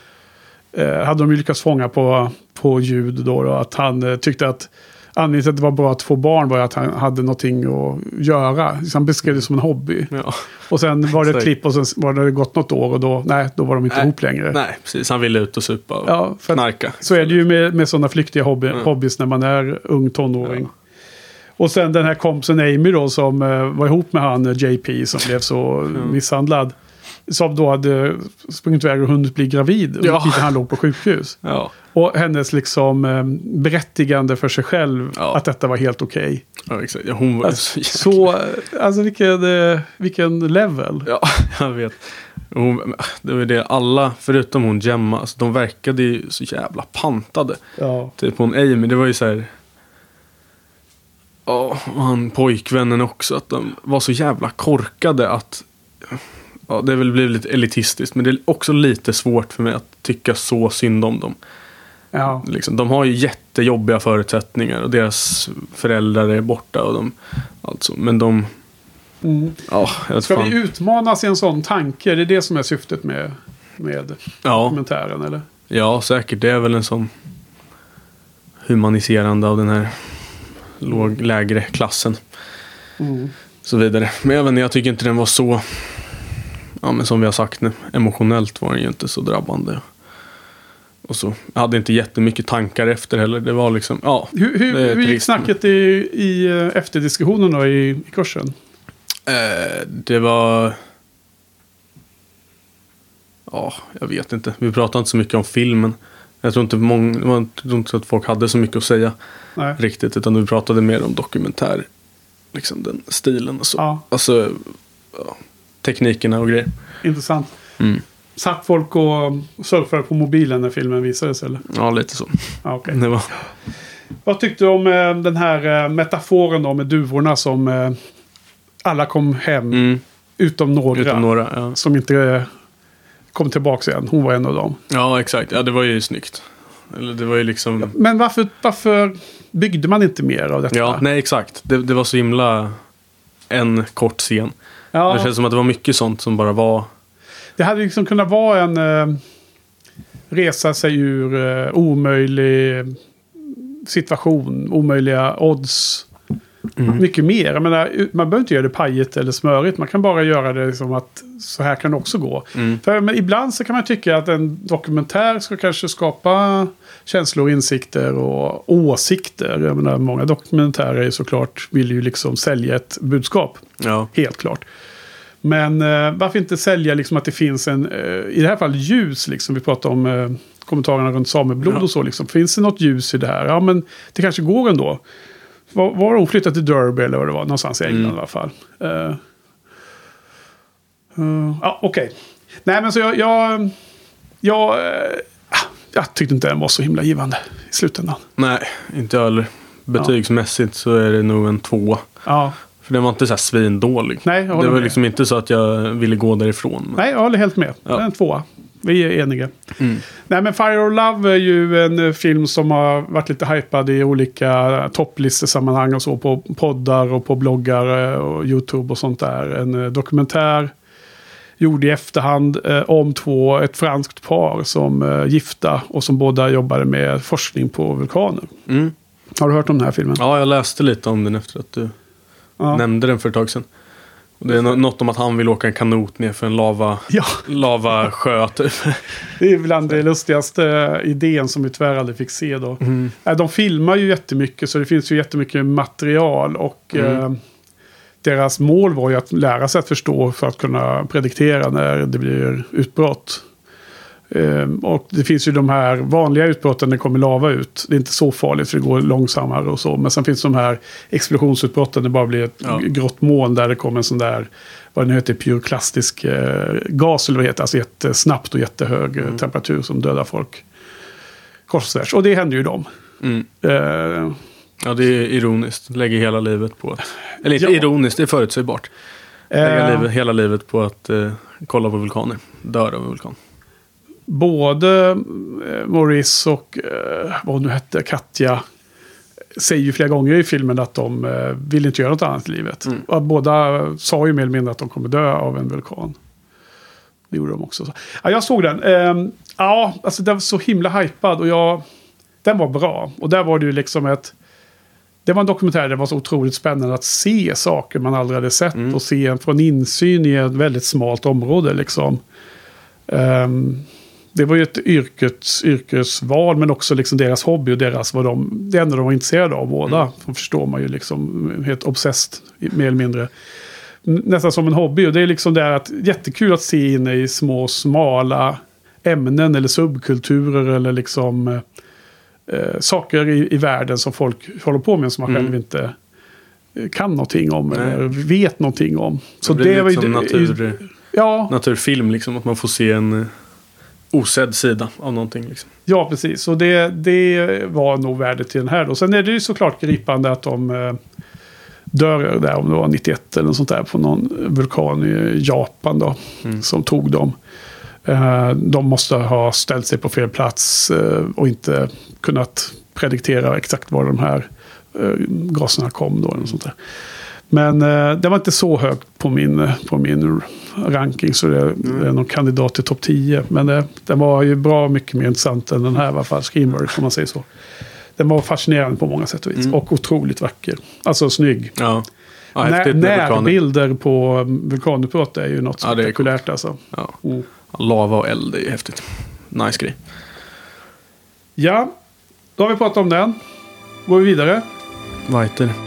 eh, hade de lyckats fånga på, på ljud då, då. Att han eh, tyckte att anledningen till att det var bra att få barn var att han hade någonting att göra. Så han beskrev det som en hobby. Ja. Och sen var det ett (laughs) klipp och sen var det gått något år och då, nej, då var de inte Nej. ihop längre. Nej, precis. Han ville ut och supa och Ja, knarka. så är det ju med, med sådana flyktiga hobby, Mm. hobbys när man är ung tonåring. Ja. Och sen den här kompisen Amy då som eh, var ihop med han eh, JP som blev så misshandlad. Som då hade sprungit iväg och hunnit bli gravid under Ja. tiden han låg på sjukhus. (laughs) Ja, Och hennes liksom eh, berättigande för sig själv Ja. att detta var helt okej. ja exakt. Ja, hon var Alltså, så (laughs) så, alltså vilken, eh, vilken level. Ja, (laughs) jag vet. Hon, det var det, alla förutom hon Gemma, alltså, de verkade ju så jävla pantade. Ja. Typ hon Amy, det var ju så här... Ja, och han pojkvännen också. Att de var så jävla korkade att... Ja, det väl blivit lite elitistiskt. Men det är också lite svårt för mig att tycka så synd om dem. Ja. Liksom, de har ju jättejobbiga förutsättningar och deras föräldrar är borta. Och de, alltså, men de... Mm. Ja, Ska fan. vi utmanas i en sån tanke? Det är det som är syftet med, med ja, dokumentären, eller? ja, säkert. Det är väl en sån humaniserande av den här låg, lägre klassen. Mm. så vidare. Men jag, vet jag tycker inte den var så, ja men som vi har sagt nu, emotionellt var den ju inte så drabbande. Och så, jag hade inte jättemycket tankar efter heller. Det var liksom, ja. Hur, hur, hur gick snacket i, i eh, efterdiskussionen då i, i kursen? Eh, det var, ja, jag vet inte. Vi pratade inte så mycket om filmen. Jag tror inte, många, det var inte- att folk hade så mycket att säga Nej. riktigt. Utan vi pratade mer om dokumentär, liksom den stilen och så. Ja. Alltså, ja, teknikerna och grejer. Intressant. Mm. Satt folk och surfade på mobilen när filmen visades? Eller? Ja, lite så. Ja, okej. Det var, Vad tyckte du om eh, den här eh, metaforen då med duvorna som eh, alla kom hem mm, utom några. utom några. Ja. Som inte kom tillbaka igen. Hon var en av dem. ja, exakt. Ja, det var ju snyggt. Eller det var ju liksom... Men varför, varför byggde man inte mer av detta? Ja, nej exakt. Det, det var så himla en kort scen. Ja, Det känns som att det var mycket sånt som bara var... det hade liksom kunnat vara en eh, resa sig ur eh, omöjlig situation, omöjliga odds. Mm. Mycket mer. Jag menar, man behöver inte göra det pajigt eller smörigt. Man kan bara göra det som att så här kan det också gå. Mm. För men ibland så kan man tycka att en dokumentär ska kanske skapa känslor, insikter och åsikter. Jag menar, många dokumentärer är såklart vill ju liksom sälja ett budskap. Ja, Helt klart. Men eh, varför inte sälja liksom att det finns en, eh, i det här fallet ljus liksom. Vi pratar om eh, kommentarerna runt sameblod Ja. och så liksom. Finns det något ljus i det här? Ja men det kanske går ändå. Var, var hon flyttat till Derby eller vad det var? Någonstans i England Mm. i alla fall. Eh, eh, ja, okej. Nej men så jag, jag, jag, eh, jag tyckte inte den var så himla givande i slutändan. nej, inte jag heller. Betygsmässigt så är det nog en två. Ja, För den var inte så här svindålig. Nej, jag håller det var med. liksom inte så att jag ville gå därifrån. Men... nej jag håller helt med. Ja. Det är en tvåa. Vi är eniga. Mm. Nej men Fire of Love är ju en eh, film som har varit lite hypad i olika topplistesammanhang och så på poddar och på bloggar eh, och YouTube och sånt där. En eh, dokumentär gjord i efterhand eh, om två, ett franskt par som eh, gifta och som båda jobbade med forskning på vulkaner. Mm. Har du hört om den här filmen? Ja, jag läste lite om den efter att du Ja. nämnde den för ett tag sedan. Det är nå- något om att han vill åka en kanot ner för en lava, Ja, lavasjö typ. (laughs) det är bland det lustigaste eh, idén som vi tyvärr aldrig fick se då. Mm. Nej, De filmar ju jättemycket så det finns ju jättemycket material. Och Mm. eh, deras mål var ju att lära sig att förstå för att kunna prediktera när det blir utbrott. Eh, och det finns ju de här vanliga utbrotten det kommer lava ut. Det är inte så farligt för det går långsammare och så. Men sen finns de här explosionsutbrotten det bara blir ett Ja. grått moln där det kommer en sån där, vad det nu heter, pyroklastisk eh, gas eller vad det heter. Alltså jättesnabbt och jättehög eh, temperatur som dödar folk. Kors och det händer ju dem. Mm. Eh, Ja, det är ironiskt. Lägger hela livet på att... Eller inte Ja. ironiskt, det är förutsägbart. Lägga eh, livet, hela livet på att eh, kolla på vulkaner. Dör av vulkan. Både eh, Maurice och eh, vad hon nu hette, Katja, säger ju flera gånger i filmen att de eh, vill inte göra något annat i livet. Mm. Att båda sa ju mer eller mindre att de kommer dö av en vulkan. Det gjorde de också. Ja, jag såg den. Ehm, ja, alltså den var så himla hypad och jag... Den var bra. Och där var det ju liksom ett... Det var en dokumentär där det var så otroligt spännande att se saker man aldrig hade sett. Mm. Och se en från insyn i ett väldigt smalt område liksom. Ehm, det var ju ett yrkets, yrkesval men också liksom deras hobby och deras, vad de, det enda de var intresserade av båda. Mm. Förstår man ju liksom helt obsessed mer eller mindre. Nästan som en hobby och det är liksom det här att jättekul att se in i små smala ämnen eller subkulturer eller liksom eh, saker i, i världen som folk håller på med som man Mm. själv inte eh, kan någonting om Nej. eller vet någonting om. Så det blir det var ju... som natur, Ja, naturfilm, liksom. Att man får se en eh, osedd sida av någonting. Liksom. Ja, precis. Och det, det var nog värdet till den här. Då. Sen är det ju såklart gripande att de eh, dör där, om det var 91 eller något sånt där, på någon vulkan i Japan då. Mm. Som tog dem. Eh, de måste ha ställt sig på fel plats eh, och inte kunnat prediktera exakt var de här gaserna kom då. Eller sånt där. Men eh, det var inte så högt på min, på min ranking så det är någon kandidat till topp 10. Men det, den var ju bra mycket mer intressant än den här i alla fall, Screamworks om man säger så. Den var fascinerande på många sätt och vis. Mm. Och otroligt vacker. Alltså snygg. Ja. ja vulkaner. närbilder på vulkanutbrott är ju något Ja, det är spektakulärt alltså. Ja. Mm. Lava och eld, det är häftigt. Nice grej. Ja, då har vi pratat om den. Går vi vidare. Weiter.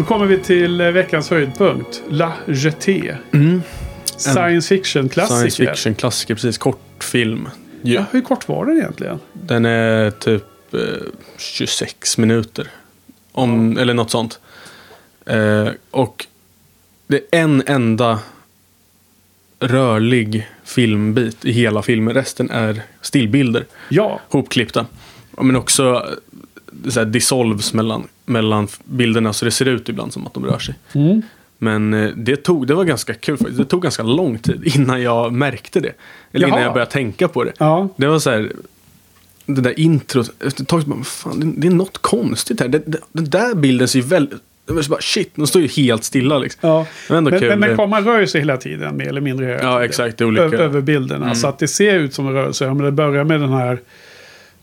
Då kommer vi till eh, veckans höjdpunkt. La Jetée. Mm. Science fiction-klassiker. Science fiction klassiker, precis. Kortfilm. Ja, Ja. hur kort var den egentligen? Den är typ eh, 26 minuter. Om, Eller något sånt. Eh, och det är en enda rörlig filmbit i hela filmen. Resten är stillbilder. Ja, hopklippta. Men också så här, dissolves mellan, mellan bilderna så det ser ut ibland som att de rör sig. Mm. Men eh, det, tog, det var ganska kul faktiskt. Det tog ganska lång tid innan jag märkte det. Eller innan Jaha. jag började tänka på det. ja. Det var så här, det där introt. Efter ett tag så bara, fan, det, det är något konstigt här. Det, det, den där bilden ser ju väldigt, bara shit, den står ju helt stilla liksom. ja. Ändå Men, kul. men, men kameran rör sig hela tiden mer eller mindre. Ja, exakt, olika. Över bilderna. Mm. Så att det ser ut som en rörelse. Men det börjar med den här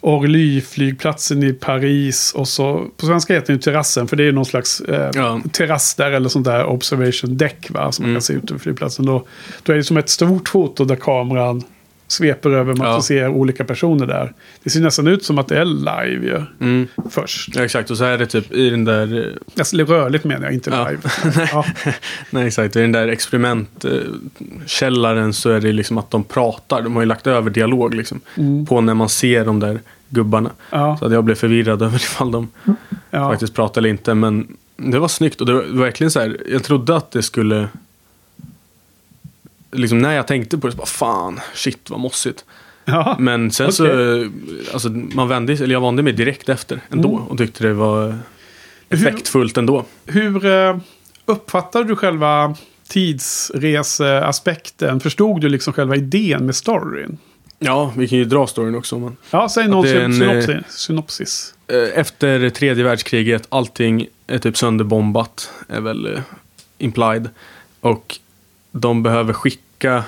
Orly-flygplatsen i Paris. Och så, på svenska heter ju terrassen. För det är någon slags eh, Ja. terrass där. Eller sånt där observation deck. Va, som man Mm. kan se ut över flygplatsen. Då, då är det som ett stort foto där kameran sveper över. Man Ja. se olika personer där. Det ser nästan ut som att det är live ju. Mm, Först. ja, exakt, och så är det typ i den där eh, Alltså rörligt menar jag, inte Ja. live. (laughs) ja. (laughs) Nej, exakt. I den där experimentkällaren så är det liksom att de pratar. De har ju lagt över dialog liksom. Mm. På när man ser de där gubbarna. Så att jag blev förvirrad (laughs) över ifall de faktiskt pratade eller inte. Men det var snyggt och det var verkligen så här. Jag trodde att det skulle... Liksom när jag tänkte på det så bara fan, shit vad mossigt. Ja. Men sen så, Okej. alltså man vände, eller jag vande mig direkt efter ändå. Mm. Och tyckte det var Hur- effektfullt ändå. Hur eh, uppfattar du själva tidsreseaspekten? Förstod du liksom själva idén med storyn? Ja, vi kan ju dra storyn också. Man. Ja, säg någon en, synopsis. synopsis. Eh, Efter tredje världskriget, allting är typ sönderbombat, är väl eh, implied. Och de behöver skicka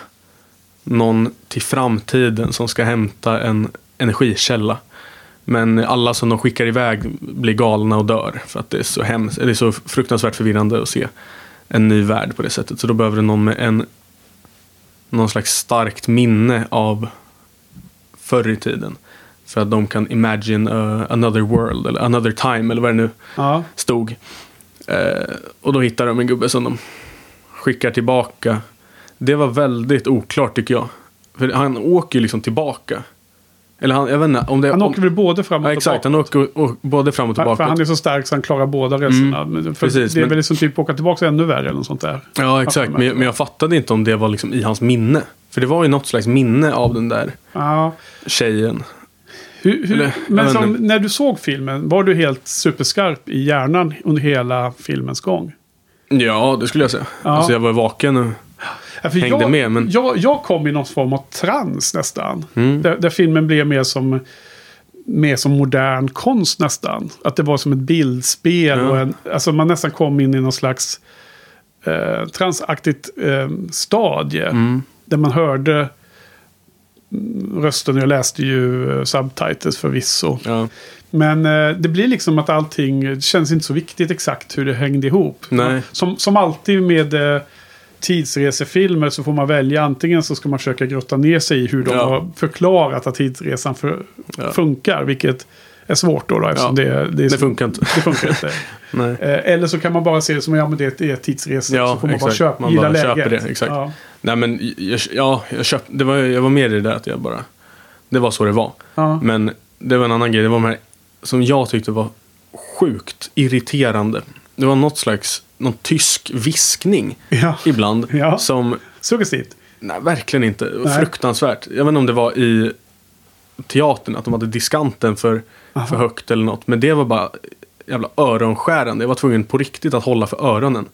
någon till framtiden som ska hämta en energikälla. Men alla som de skickar iväg blir galna och dör. För att det är så hemskt, det är så fruktansvärt förvirrande att se en ny värld på det sättet. Så då behöver det någon med en någon slags starkt minne av förr i tiden. För att de kan imagine uh, another world eller another time eller vad det nu Ja. stod. Eh, och då hittar de en gubbe som de skickar tillbaka. Det var väldigt oklart tycker jag. För han åker ju liksom tillbaka. Eller han, jag vet inte om det Han åker väl både fram och ja, exakt, tillbaka? han åker och, både fram och tillbaka. för han är så stark så han klarar båda resorna. Men för precis, det är men- väl liksom typ åka tillbaka ännu värre eller något sånt där. Ja, exakt. Men, jag- men jag fattade inte om det var liksom i hans minne. För det var ju något slags minne av den där Ja. tjejen. Hur, hur, Eller, men som, när du såg filmen, var du helt superskarp i hjärnan under hela filmens gång? Ja, det skulle jag säga. Ja. Alltså jag var vaken och... Ja, Hängde jag, med, men- jag, jag kom i någon form av trans nästan. Mm. Där, där filmen blev mer som, mer som modern konst nästan. Att det var som ett bildspel. Ja. Och en, alltså man nästan kom in i någon slags eh, transaktigt eh, stadie. Mm. Där man hörde mm, rösten. Jag läste ju eh, subtitles förvisso. Ja. Men eh, det blir liksom att allting det känns inte så viktigt exakt hur det hängde ihop. Nej. Som, som alltid med eh, tidsresefilmer så får man välja antingen så ska man försöka grotta ner sig i hur de Ja. har förklarat att tidsresan för, Ja. funkar. Vilket är svårt då, då eftersom Ja. det, det, är Det funkar inte. det funkar inte. (laughs) Nej. Eh, Eller så kan man bara se det som ja, men det är tidsresor. Ja, så får man bara exakt. köpa, Man gilla bara läget. köper det, exakt. Ja. Nej men jag, ja, jag, köpt, det var, jag var med i det där att jag bara... Det var så det var. Men det var en annan grej. Det var de här som jag tyckte var sjukt irriterande. Det var något slags någon tysk viskning Ja. ibland. Ja. Som, Suggestivt. nej verkligen inte, Nej. fruktansvärt. Jag vet inte om det var i teatern, att de hade diskanten för, Aha. för högt eller något. Men det var bara jävla öronskärande. Jag var tvungen på riktigt att hålla för öronen.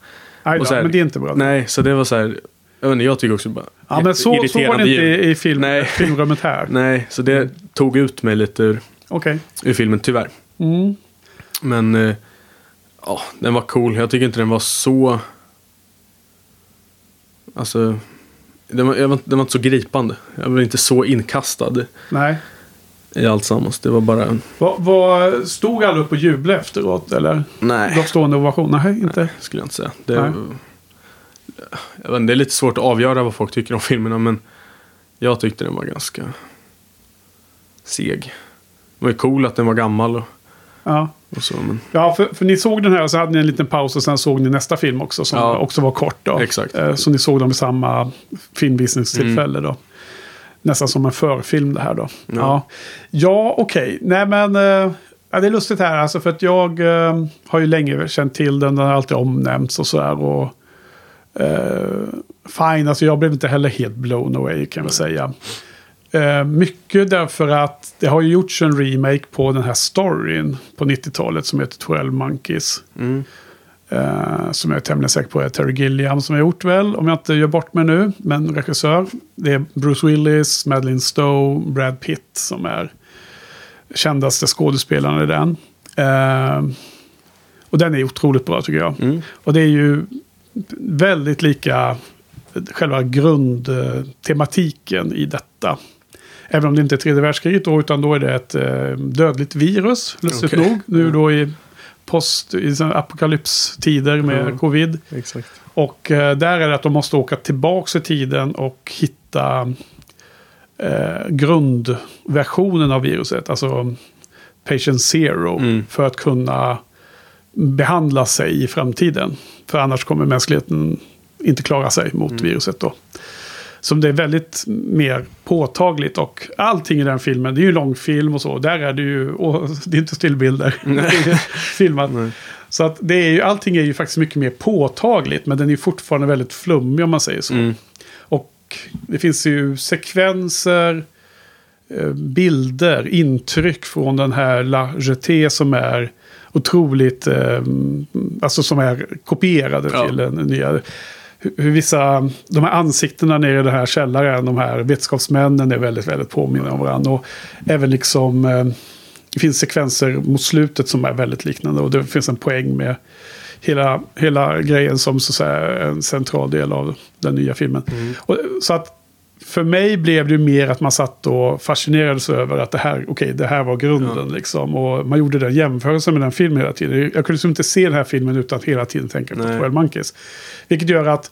Då, Och så här- men det är inte bra. Nej, så det var så här, jag vet inte, jag tycker också bara ja, men så, så var det inte i, i film, Nej. filmrummet här. (laughs) Nej, så det tog ut mig lite ur, Okej. ur filmen tyvärr. Mm. Men eh, ja, den var cool. Jag tycker inte den var så... Alltså, den var, jag var, den var inte så gripande. Jag var inte så inkastad Nej. i allt sammans. Det var bara en... Vad, vad, stod alla upp och jublade efteråt? Eller? Nej, Gav stående ovation? Nej, inte. skulle jag inte säga. Det, Nej. jag vet, det är lite svårt att avgöra vad folk tycker om filmerna, men jag tyckte den var ganska seg. Var ju cool att den var gammal och, Ja. och så, men Ja, för, för ni såg den här och så hade ni en liten paus och sen såg ni nästa film också som Ja. också var kort. Då. Exakt. Eh, Så ni såg dem i samma filmvisningstillfälle då. Nästan som en förfilm det här då. Ja, ja, Ja. okej. Nej men, eh, ja, det är lustigt här alltså för att jag eh, har ju länge känt till den. Den har alltid omnämnts och sådär. Och, eh, fine, alltså jag blev inte heller helt blown away kan jag väl säga. Eh, mycket därför att det har ju gjorts en remake på den här storyn på 90-talet som heter 12 Monkeys. mm, Eh, som jag är tämligen säker på är Terry Gilliam som har gjort väl, om jag inte gör bort mig nu. Men regissör. Det är Bruce Willis, Madeleine Stowe, Brad Pitt som är kändaste skådespelarna i den. Eh, och den är otroligt bra tycker jag. mm, Och det är ju väldigt lika själva grundtematiken i detta. Även om det inte är tredje världskriget då, utan då är det ett eh, dödligt virus, lustigt Okej. nog. Nu då i post, i apokalypstider med Ja. covid. exakt. Och eh, där är det att de måste åka tillbaka i tiden och hitta eh, grundversionen av viruset. Alltså patient zero. Mm. För att kunna behandla sig i framtiden. För annars kommer mänskligheten inte klara sig mot Mm. viruset då. Som det är väldigt mer påtagligt och allting i den filmen, det är ju en lång film och så, där är det ju, och det är inte stillbilder, (laughs) filmat. Nej. Så att det är ju, allting är ju faktiskt mycket mer påtagligt, men den är fortfarande väldigt flummig om man säger så. Mm. Och det finns ju sekvenser, eh, bilder, intryck från den här La Jetée som är otroligt, eh, alltså som är kopierade Ja. till den nya. Hur vissa, de här ansiktena nere i den här källaren, de här vetenskapsmännen är väldigt, väldigt påminna om varandra. Och även liksom, eh, det finns sekvenser mot slutet som är väldigt liknande. Och det finns en poäng med hela, hela grejen som så att säga, är en central del av den nya filmen. Och, så att för mig blev det mer att man satt och fascinerades över att det här, okej, det här var grunden liksom. Och man gjorde den jämförelsen med den filmen hela tiden. Jag kunde liksom inte se den här filmen utan att hela tiden tänka på Nej. 12 Monkeys. Vilket gör att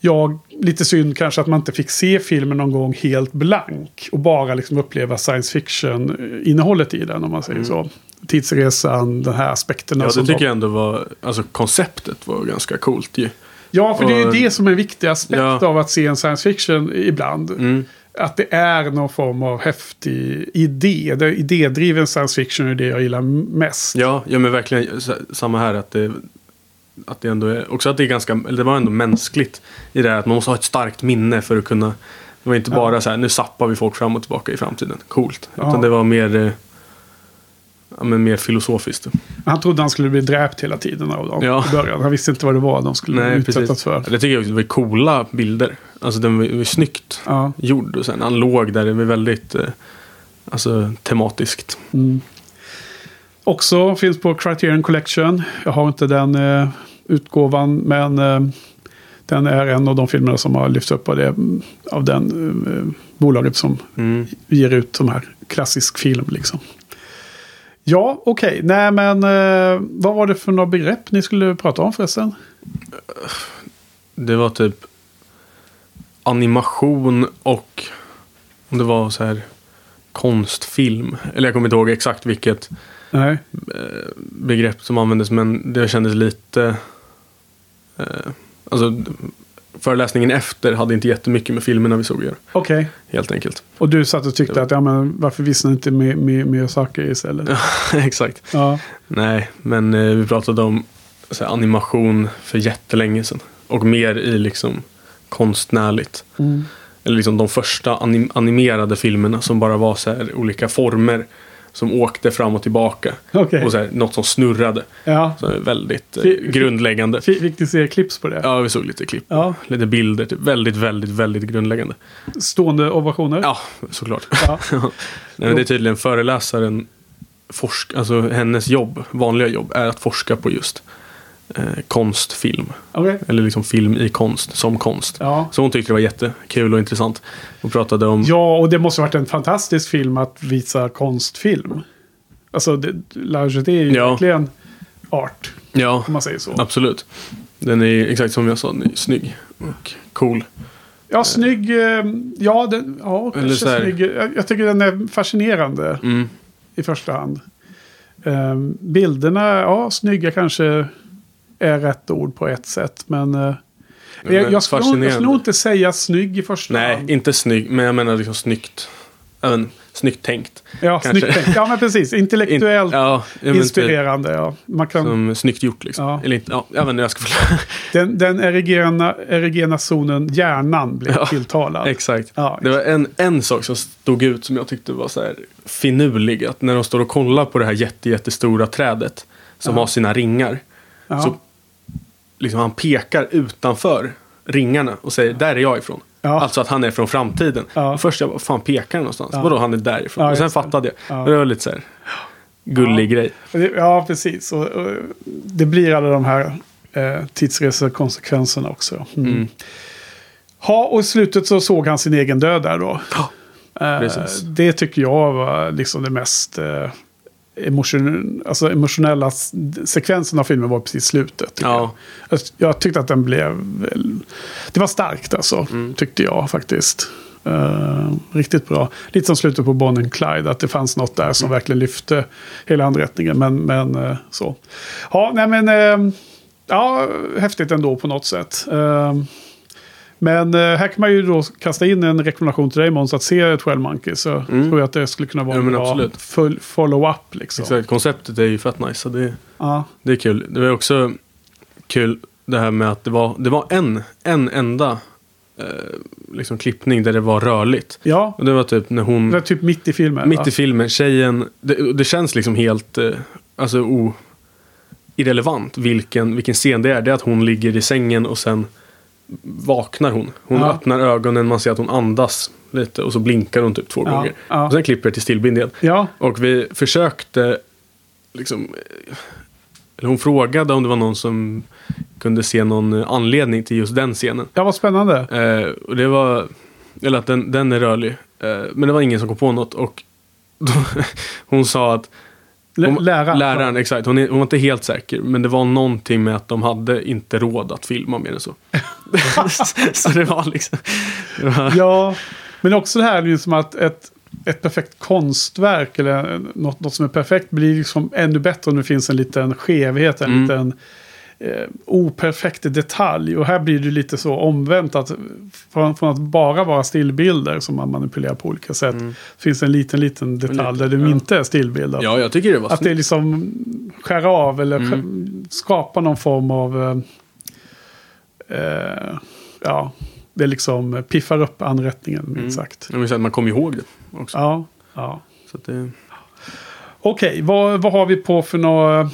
jag, lite synd kanske att man inte fick se filmen någon gång helt blank. Och bara liksom uppleva science fiction-innehållet i den, om man säger så. Tidsresan, den här aspekterna. Ja, det tycker jag ändå var, alltså konceptet var ganska coolt ju. Ja, för det är ju Och- det som är en viktig aspekt Ja. av att se en science fiction ibland. Mm. Att det är någon form av häftig idé. Det, idédriven science fiction är det jag gillar mest. Ja, ja men verkligen samma här att det, att det ändå är, också att det är ganska, eller det var ändå mänskligt i det här att man måste ha ett starkt minne för att kunna, det var inte Ja. bara så här, nu sappar vi folk fram och tillbaka i framtiden, coolt. Ja. Utan det var mer, eh, ja, men mer filosofiskt. Han trodde han skulle bli dräpt hela tiden av dem Ja. i början. Han visste inte vad det var de skulle Nej, utsättas precis. för. Det tycker jag var coola bilder. Alltså den var, var snyggt Ja. gjord och sen han låg där, det var väldigt eh, alltså, tematiskt. Mm. Också finns på Criterion Collection. Jag har inte den eh, utgåvan, men eh, den är en av de filmerna som har lyfts upp av, det, av den eh, bolaget som Mm. ger ut de här klassisk film liksom. Ja, okej. Nej, men eh, vad var det för några begrepp ni skulle prata om förresten? Det var typ animation och om det var så här konstfilm. Eller jag kommer inte ihåg exakt vilket Nej, eh, begrepp som användes men det kändes lite... Eh, alltså föreläsningen efter hade inte jättemycket med filmerna vi såg att göra. okej. Helt enkelt. Och du satt och tyckte att ja, men varför visste ni inte med, med, med Miyazaki istället? (laughs) exakt. Ja, Nej, men eh, vi pratade om här, animation för jättelänge sedan. Och mer i liksom konstnärligt. Mm. Eller liksom de första anim animerade filmerna som bara var så här olika former. Som åkte fram och tillbaka. Okej. Och så här, något som snurrade. Ja. Så väldigt eh, Fi- fi- grundläggande. Fick fick du se clips på det? Ja, vi såg lite klipp. Ja. Lite bilder. Typ. Väldigt, väldigt, väldigt grundläggande. Stående ovationer? Ja, såklart. Ja. (laughs) Nej, men det är tydligen föreläsaren, forsk, alltså hennes jobb, vanliga jobb, är att forska på just eh, konstfilm. Okej. Eller liksom film i konst, som konst. Ja. Så hon tyckte det var jättekul och intressant. Hon pratade om... ja, och det måste varit en fantastisk film att visa konstfilm. Alltså, det- La Jetée är ju Ja. verkligen art, Ja, om man säger så. absolut. Den är exakt som jag sa, den är snygg och cool. Ja, snygg. eh, Ja, den, ja Eller kanske snygg. Jag, jag tycker den är fascinerande Mm. i första hand. Ehm, bilderna, ja, snygga kanske är rätt ord på ett sätt. Men eh, jag, jag, skulle, jag skulle nog inte säga snygg i första Nej, hand. inte snygg, men jag menar liksom snyggt. Även snyggt tänkt. Ja, kanske. snyggt tänkt. Ja, men precis. (laughs) In, Intellektuellt ja, jag vet inte, inspirerande. Ja. Man kan, Som snyggt gjort liksom. Ja. Eller inte, ja, jag vet inte, jag ska förklara. (laughs) den den erigena, erigena zonen, hjärnan, blev Ja, tilltalad. Exakt. Ja, Det var en, en sak som stod ut som jag tyckte var så här finurlig. Att när de står och kollar på det här jätte, jättestora trädet som Ja. har sina ringar. ja. Så liksom han pekar utanför ringarna och säger där är jag ifrån. Ja. Alltså att han är från framtiden. Ja. Och först jag bara, fan pekar han någonstans? Ja. Vadå han är därifrån? Ja, och sen fattade jag. Ja. Det var lite så här gullig grej. Ja, precis. Och, och, det blir alla de här eh, tidsresekonsekvenserna också. Mm. Mm. Ja, och i slutet så såg han sin egen död där då. Eh, det tycker jag var liksom det mest eh, emotion, alltså emotionella sekvensen av filmen var precis slutet. Ja. Jag. Jag, tyckte att den blev... väl- Det var starkt alltså, Mm. tyckte jag faktiskt. Eh, riktigt bra. Lite som slutet på Bonnie and Clyde, att det fanns något där som verkligen lyfte hela anrättningen. Men, men eh, så. Ja, nej men... eh, ja, häftigt ändå på något sätt. Men eh, här kan man ju då kasta in en rekommendation till dig Måns att se 12 Monkeys. Så Mm. tror jag att det skulle kunna vara Ja, en bra follow-up. Liksom. Exakt. Konceptet är ju fett nice. Så det, Ja. det är kul. Det var också kul det här med att det var, det var en, en enda eh, liksom klippning där det var rörligt. ja, Och det var typ när hon... det var typ mitt i filmen. Mitt va? i filmen, tjejen, det, det känns liksom helt eh, alltså, o, irrelevant vilken, vilken scen det är. Det är att hon ligger i sängen och sen vaknar hon. Hon Ja. öppnar ögonen, man ser att hon andas lite och så blinkar hon typ två Ja, gånger. ja. Och sen klipper det till stillbild igen. Ja, Och vi försökte, liksom, eller hon frågade om det var någon som kunde se någon anledning till just den scenen. ja, vad spännande. Eh, och det var, eller att den, den är rörlig. Eh, men det var ingen som kom på något och (laughs) då, hon sa att hon, läraren. läraren, exakt, hon, är, hon var inte helt säker. Men det var någonting med att de hade inte råd att filma mer än så. (laughs) (laughs) så det var liksom... Det var, Ja, men också det här är ju som att ett, ett perfekt konstverk eller något, något som är perfekt blir liksom ännu bättre om det finns en liten skevhet, en Mm. liten eh, operfekt detalj. Och här blir det lite så omvänt att från, från att bara vara stillbilder som man manipulerar på olika sätt finns en liten, liten detalj där det ja. inte är stillbildat. ja, jag tycker det var Att det liksom skär av eller Mm. skapar någon form av... Eh, eh, ja, det liksom piffar upp anrättningen, minst Mm. sagt. Vill säga att man kommer ihåg det också. Ja, ja. Så det, Okej, vad, vad har vi på för några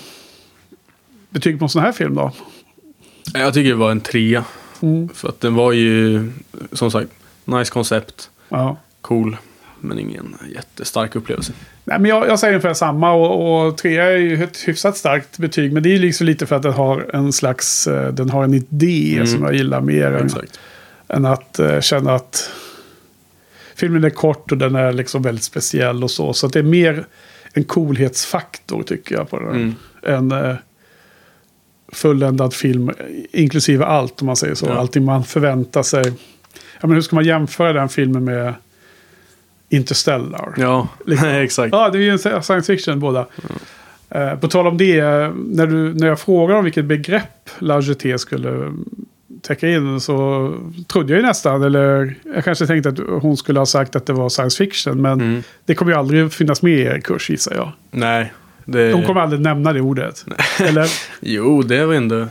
betyg på en sån här film då? jag tycker det var en trea. Mm. För att den var ju, som sagt, nice koncept, Ja. cool. Men ingen jättestark upplevelse. Nej, men jag, jag säger ungefär samma och, och trea är ju ett hyfsat starkt betyg. Men det är liksom lite för att den har en slags, eh, den har en idé Mm. som jag gillar mer än, än att eh, känna att filmen är kort och den är liksom väldigt speciell och så. Så att det är mer en coolhetsfaktor tycker jag på den. Mm. En eh, fulländad film, inklusive allt om man säger så. Ja. Allting man förväntar sig. Ja, men hur ska man jämföra den filmen med Interstellar? Ja, (laughs) Liksom. nej exakt. Ja, det är ju en science fiction båda. Eh, på tal om det, när, du, när jag frågade om vilket begrepp La Jetée skulle täcka in så trodde jag ju nästan, eller jag kanske tänkte att hon skulle ha sagt att det var science fiction, men Mm. det kommer ju aldrig finnas med i er kurs gissar jag. Nej, Det, De kommer aldrig nämna det ordet. Eller? (laughs) Jo, det var ändå...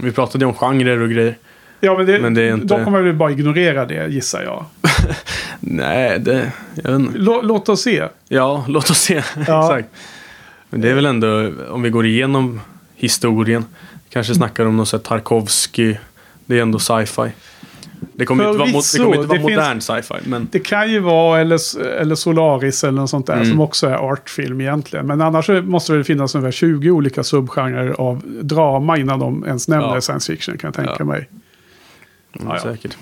Vi pratade ju om genrer och grejer. Ja, men, det, Men det inte- de kommer väl bara ignorera det, gissar jag. (laughs) Nej, det... Jag vet inte. Lå, låt oss se. Ja, låt oss se. (laughs) Ja. Exakt. Men det är väl ändå, om vi går igenom historien. Kanske snackar om något sånt Tarkovsky. Det är ändå sci-fi. Det kommer inte vara, mo- det kommer inte vara det modern sci-fi. Men Det kan ju vara eller, eller Solaris eller något sånt där Mm. som också är artfilm egentligen. Men annars måste det finnas ungefär 20 olika subgenrer av drama innan de ens nämner Ja. science fiction kan jag tänka Ja. mig. mm, ja. säkert.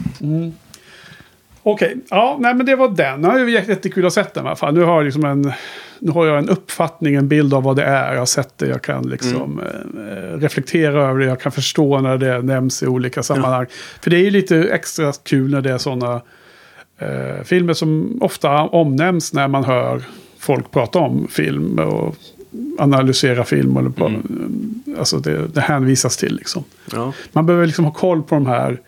Okej, ja, nej men det var den. Det var jättekul att ha sett den i alla fall. Nu har jag liksom en, nu har jag en uppfattning, en bild av vad det är. Jag har sett det, jag kan liksom eh, reflektera över det, jag kan förstå när det nämns i olika sammanhang. För det är ju lite extra kul när det är sådana eh, filmer som ofta omnämns när man hör folk prata om film och analysera film. Eller på, Alltså det, det hänvisas till liksom. Ja. Man behöver liksom ha koll på de här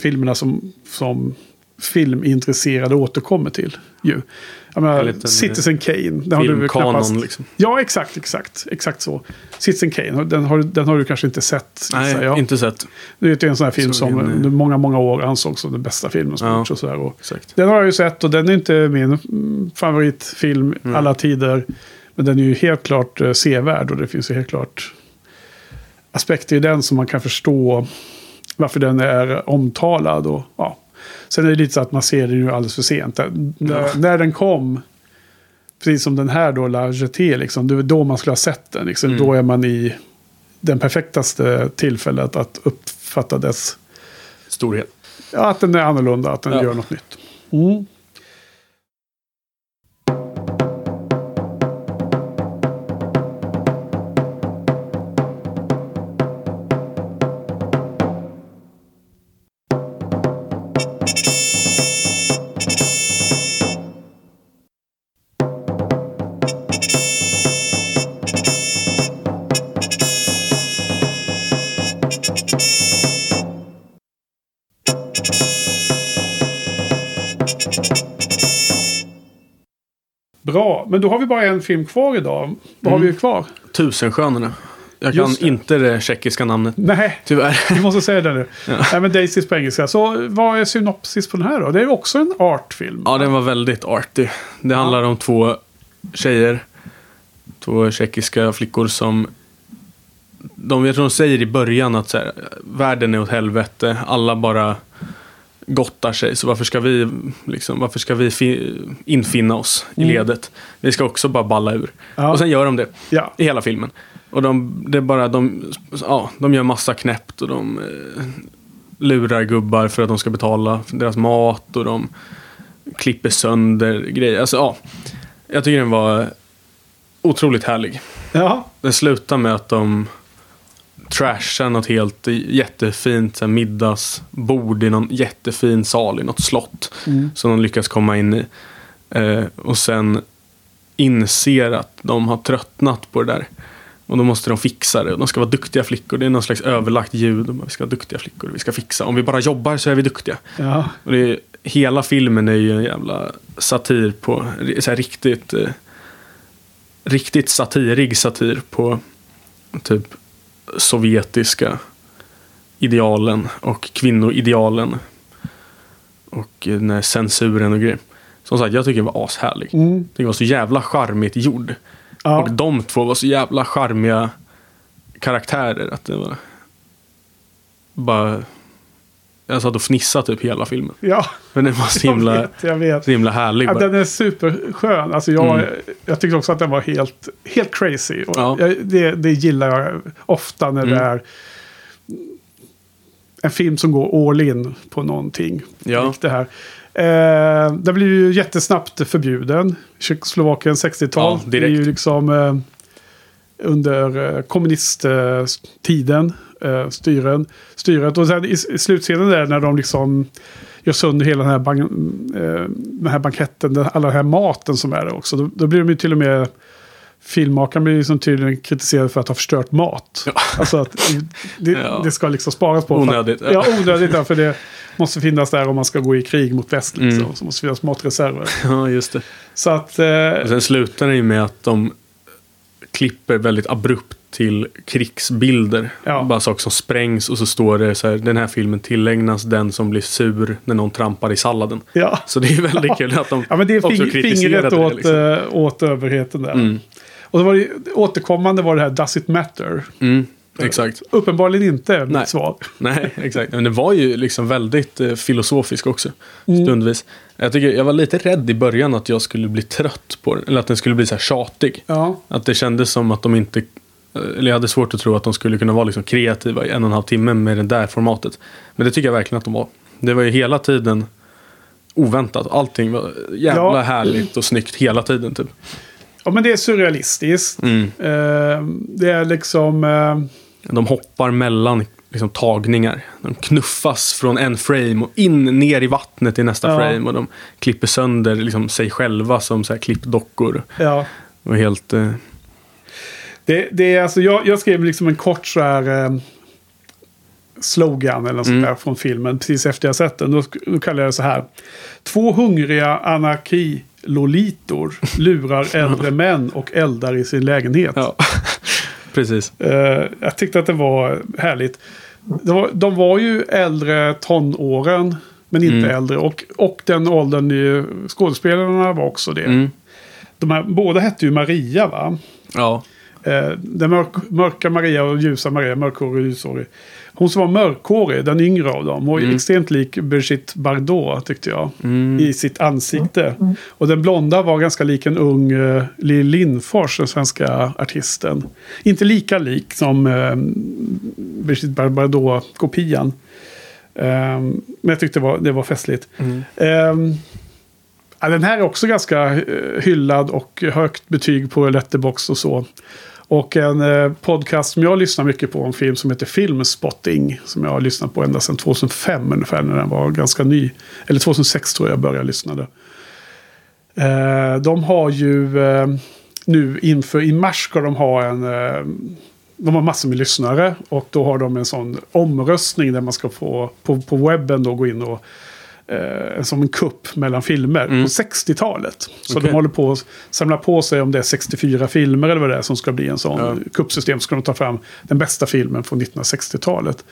filmerna som, som filmintresserade återkommer till. Ju. Jag menar, Citizen Kane. Den har du knappast... liksom. Ja, exakt, exakt. Exakt så. Citizen Kane, den har, den har du kanske inte sett. Nej, jag. inte sett. Det är en sån här film Såg som under många, många år ansågs som den bästa filmen som Ja. gjorts och sådär. Och den har jag ju sett och den är inte min favoritfilm Mm. alla tider. Men den är ju helt klart eh, sevärd och det finns ju helt klart aspekter i den som man kan förstå varför den är omtalad. Och, ja. Sen är det lite så att man ser den ju alldeles för sent. Den- När, Ja. när den kom, precis som den här då, La Jetée, liksom, det var då man skulle ha sett den. Liksom. Mm. Då är man i den perfektaste tillfället att uppfatta dess Storhet. Ja, att den är annorlunda, att den Ja. gör något nytt. Mm. Då har vi bara en film kvar idag. Vad har Mm. vi kvar? Tusenskönorna. Jag kan Just det. inte det tjeckiska namnet. Nej, Tyvärr. vi måste säga det nu. (laughs) Ja. Nej, men Daisys på engelska. Så vad är synopsis på den här då? Det är ju också en artfilm. Ja, den var väldigt artig. Det handlar om två tjejer. Två tjeckiska flickor som... De, jag tror de säger i början att så här, världen är åt helvete. Alla bara gottar sig. Så varför ska vi, liksom, varför ska vi fi, infinna oss i Mm. ledet? Vi ska också bara balla ur. Ja. Och sen gör de det Ja. i hela filmen. Och de, det är bara, de, ja, de gör massa knäppt och de eh, lurar gubbar för att de ska betala för deras mat och de klipper sönder grejer. Alltså, ja, jag tycker den var otroligt härlig. ja. Den slutar med att de trashar något helt jättefint så här, middagsbord i någon jättefin sal i något slott. Mm. Som de lyckas komma in i. Eh, och sen inser att de har tröttnat på det där. Och då måste de fixa det. Och de ska vara duktiga flickor. Det är någon slags överlagt ljud. Vi ska vara duktiga flickor. Vi ska fixa. Om vi bara jobbar så är vi duktiga. ja. Och det är, hela filmen är ju en jävla satir på, så här riktigt, eh, riktigt satirig satir på typ sovjetiska idealen och kvinnoidealen. Och eh, den här censuren och grejer. Som sagt, jag tycker den var ashärlig. Mm. Den var så jävla charmigt gjord. ja. Och de två var så jävla charmiga karaktärer att det var bara... Jag satt och fnissade typ hela filmen. ja. Men den var så Jag himla, vet, jag vet. så himla härlig Ja, bara. den är superskön. Alltså jag, Mm. jag tyckte också att den var helt, helt crazy. Och Ja. jag, det, det gillar jag ofta när det Mm. är en film som går all in på någonting. Ja. Det här. Eh, det blir ju jättesnabbt förbjuden. Tjeckoslovakien 60-tal. Ja, det är ju liksom eh, under eh, kommunisttiden. Eh, styren, styret. Och sen i, i slutscenen där när de liksom gör sönder hela den här, ban eh, den här banketten. Den, alla den här maten som är där också. Då, då blir de ju till och med filmmakaren blir liksom tydligen kritiserad för att ha förstört mat. Ja. Alltså att det, (laughs) Ja. det ska liksom sparas på. Onödigt. För, ja, onödigt. Ja, för det måste finnas där om man ska gå i krig mot väst. Liksom. Mm. Så måste finnas matreserver. (laughs) Ja, just det. Så att... Eh, Och sen slutar det ju med att de klipper väldigt abrupt till krigsbilder. Ja. Bara saker som sprängs och så står det så här, den här filmen tillägnas den som blir sur när någon trampar i salladen. Ja. Så det är väldigt kul att de Ja, men det är också fingret det, åt, liksom. eh, åt överheten där. Mm. Och så var det, återkommande var det här Does it matter? Mm, exakt. Uppenbarligen inte mitt Nej. svar. (laughs) Nej, exakt. Men det var ju liksom väldigt eh, filosofisk också. Mm. Stundvis. Jag, tycker, jag var lite rädd i början att jag skulle bli trött på den. Eller att den skulle bli så här tjatig. Ja. Att det kändes som att de inte... eh, Eller jag hade svårt att tro att de skulle kunna vara liksom kreativa i en och en halv timme med det där formatet. Men det tycker jag verkligen att de var. Det var ju hela tiden oväntat. Allting var jävla Ja. härligt och snyggt hela tiden typ. ja, men det är surrealistiskt. Mm. Eh, det är liksom... Eh, De hoppar mellan liksom, tagningar. De knuffas från en frame och in ner i vattnet i nästa Ja. frame. Och de klipper sönder liksom, sig själva som så här, klippdockor. ja. Och helt... Eh, Det, det är alltså, jag, jag skrev liksom en kort så här eh, slogan eller något Mm. sånt där från filmen precis efter jag sett den. Då, då kallar jag det så här. Två hungriga anarki-lolitor lurar (laughs) äldre män och eldar i sin lägenhet. ja, (laughs) precis. Eh, jag tyckte att det var härligt. De var, de var ju äldre tonåren. Men inte Mm. äldre. Och, och den åldern ju, skådespelarna var också det. Mm. De här, båda hette ju Maria va? Ja. Eh, den mörk, mörka Maria och ljusa Maria, mörkhårig och ljushårig. Hon som var mörkhårig, den yngre av dem, var Mm. extremt lik Brigitte Bardot tyckte jag. Mm. I sitt ansikte. Och den blonda var ganska lik en ung uh, Lill Lindfors, den svenska artisten. Inte lika lik som uh, Brigitte Bardot-kopian. Ehm, men jag tyckte det var, det var festligt. Mm. Ehm, ja, den här är också ganska hyllad och högt betyg på Letterbox och så. Och en eh, podcast som jag lyssnar mycket på, en film som heter Filmspotting. Som jag har lyssnat på ända sedan 2005 ungefär, när den var ganska ny. Eller 2006 tror jag jag började lyssna. Då. Eh, de har ju eh, nu inför, i mars ska de ha en... Eh, de har massor med lyssnare och då har de en sån omröstning där man ska få på, på webben då gå in och eh, som en kupp mellan filmer Mm. på 60-talet. Så Okej. de håller på att samla på sig om det är 64 filmer eller vad det är som ska bli en sån Ja. kuppsystem. Så ska de ta fram den bästa filmen från 1960-talet.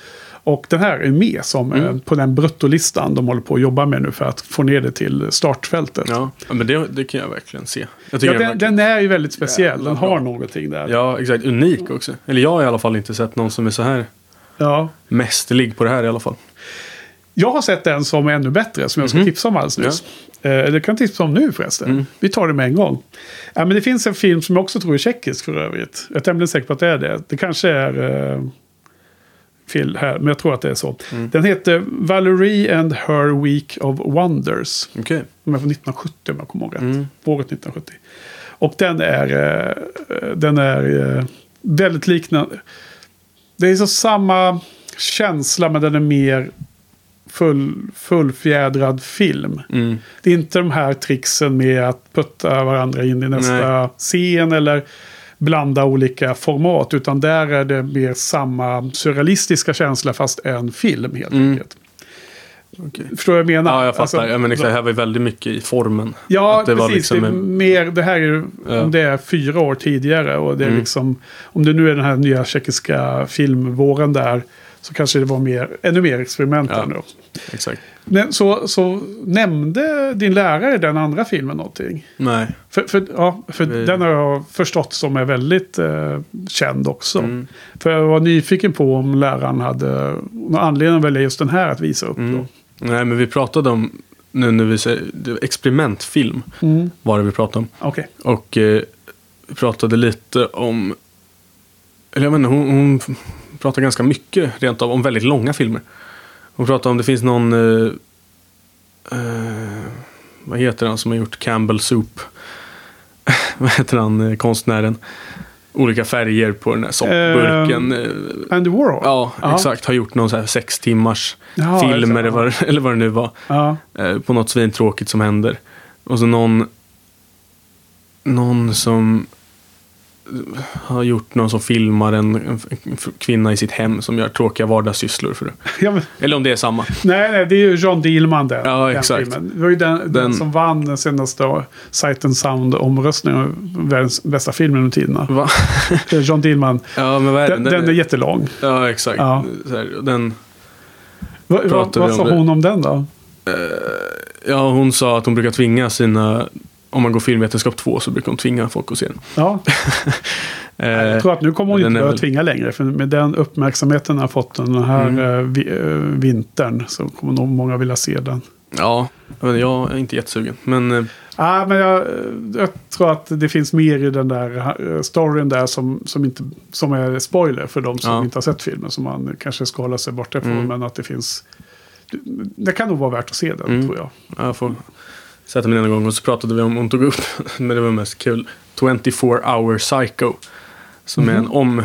Och den här är med som Mm. eh, på den bruttolistan de håller på att jobba med nu för att få ner det till startfältet. Ja, men det, det kan jag verkligen se. Jag Ja, den, den, den är ju väldigt speciell. Den har bra. någonting där. Ja, exakt. Unik också. Eller jag har i alla fall inte sett någon som är så här Ja. mästerlig på det här i alla fall. Jag har sett en som är ännu bättre, som jag ska Mhm. tipsa om alldeles nyss. Eh, det kan jag tipsa om nu förresten. Mm. Vi tar det med en gång. Ja, men det finns en film som jag också tror är tjeckisk för övrigt. Jag är tämligen säker på att det är det. Det kanske är eh, fel här, men jag tror att det är så. Mm. Den heter Valerie and her Week of Wonders. Okej. De är från 1970 om jag kommer ihåg rätt. Mm. Året 1970. Och den är, eh, den är eh, väldigt liknande. Det är så samma känsla men den är mer full, fullfjädrad film. Mm. Det är inte de här tricksen med att putta varandra in i nästa scen eller blanda olika format. Utan där är det mer samma surrealistiska känsla fast en film helt Mm. enkelt. Okej. Förstår du vad jag menar? Ja, jag fattar. Alltså, ja, men exakt, det här var ju väldigt mycket i formen. Ja, det precis. liksom det, mer, det här är ju, Ja. om det är fyra år tidigare och det är Mm. liksom, om det nu är den här nya tjeckiska filmvåren där, så kanske det var mer, ännu mer experiment Ja. nu. Exakt. Men så, så nämnde din lärare den andra filmen någonting? Nej. För, för, ja, för Vi- den har jag förstått som är väldigt eh, känd också. Mm. För jag var nyfiken på om läraren hade någon anledning att välja just den här att visa upp. Mm. Då. Nej, men vi pratade om, nu när vi säger, experimentfilm Mm. var det vi pratade om. Okej. Och eh, vi pratade lite om, eller jag vet inte, hon, hon pratar ganska mycket rent av om väldigt långa filmer. Hon pratar om det finns någon, eh, vad heter han som har gjort Campbell Soup? (laughs) vad heter han, eh, konstnären? Olika färger på den här soppburken. Eh, Andy Warhol? ja, ja. exakt. Har gjort någon så här sex timmars Ja, film eller vad, (laughs) eller vad det nu var. Ja. Eh, på något svintråkigt som händer. Och så någon, någon som har gjort någon som filmar en, en, kvinna i sitt hem som gör tråkiga vardagssysslor. För det. Ja, men, Eller om det är samma. nej, nej, det är ju John Dillman där. Ja, den exakt. filmen. Det var ju den, den. Den- som vann den senaste Sight and Sound-omröstningen. Världens bästa film genom tiderna. Va? (laughs) Är John Dillman. Ja, men vad är Den, den är jättelång. Ja, exakt. Ja. Här, den, Va, va, vad sa hon om den då? ja, hon sa att hon brukar tvinga sina... Om man går filmvetenskap 2 så brukar hon tvinga folk att se den. Ja, (laughs) Eh, jag tror att nu kommer hon den inte behöva tvinga längre. För med den uppmärksamheten har fått den här Mm. eh, eh, vintern så kommer nog många vilja se den. Ja, men jag är inte jättesugen. Men Ah, men jag, jag tror att det finns mer i den där storyn där som, som, inte, som är spoiler för de som Ja. inte har sett filmen. Som man kanske ska hålla sig borta ifrån. Mm. Men att det finns... Det kan nog vara värt att se den, Mm. tror jag. jag får sätta mig någon gång. Och så pratade vi om, hon tog upp, (laughs) men det var mest kul, 24 hour psycho. Som är en Mhm. om,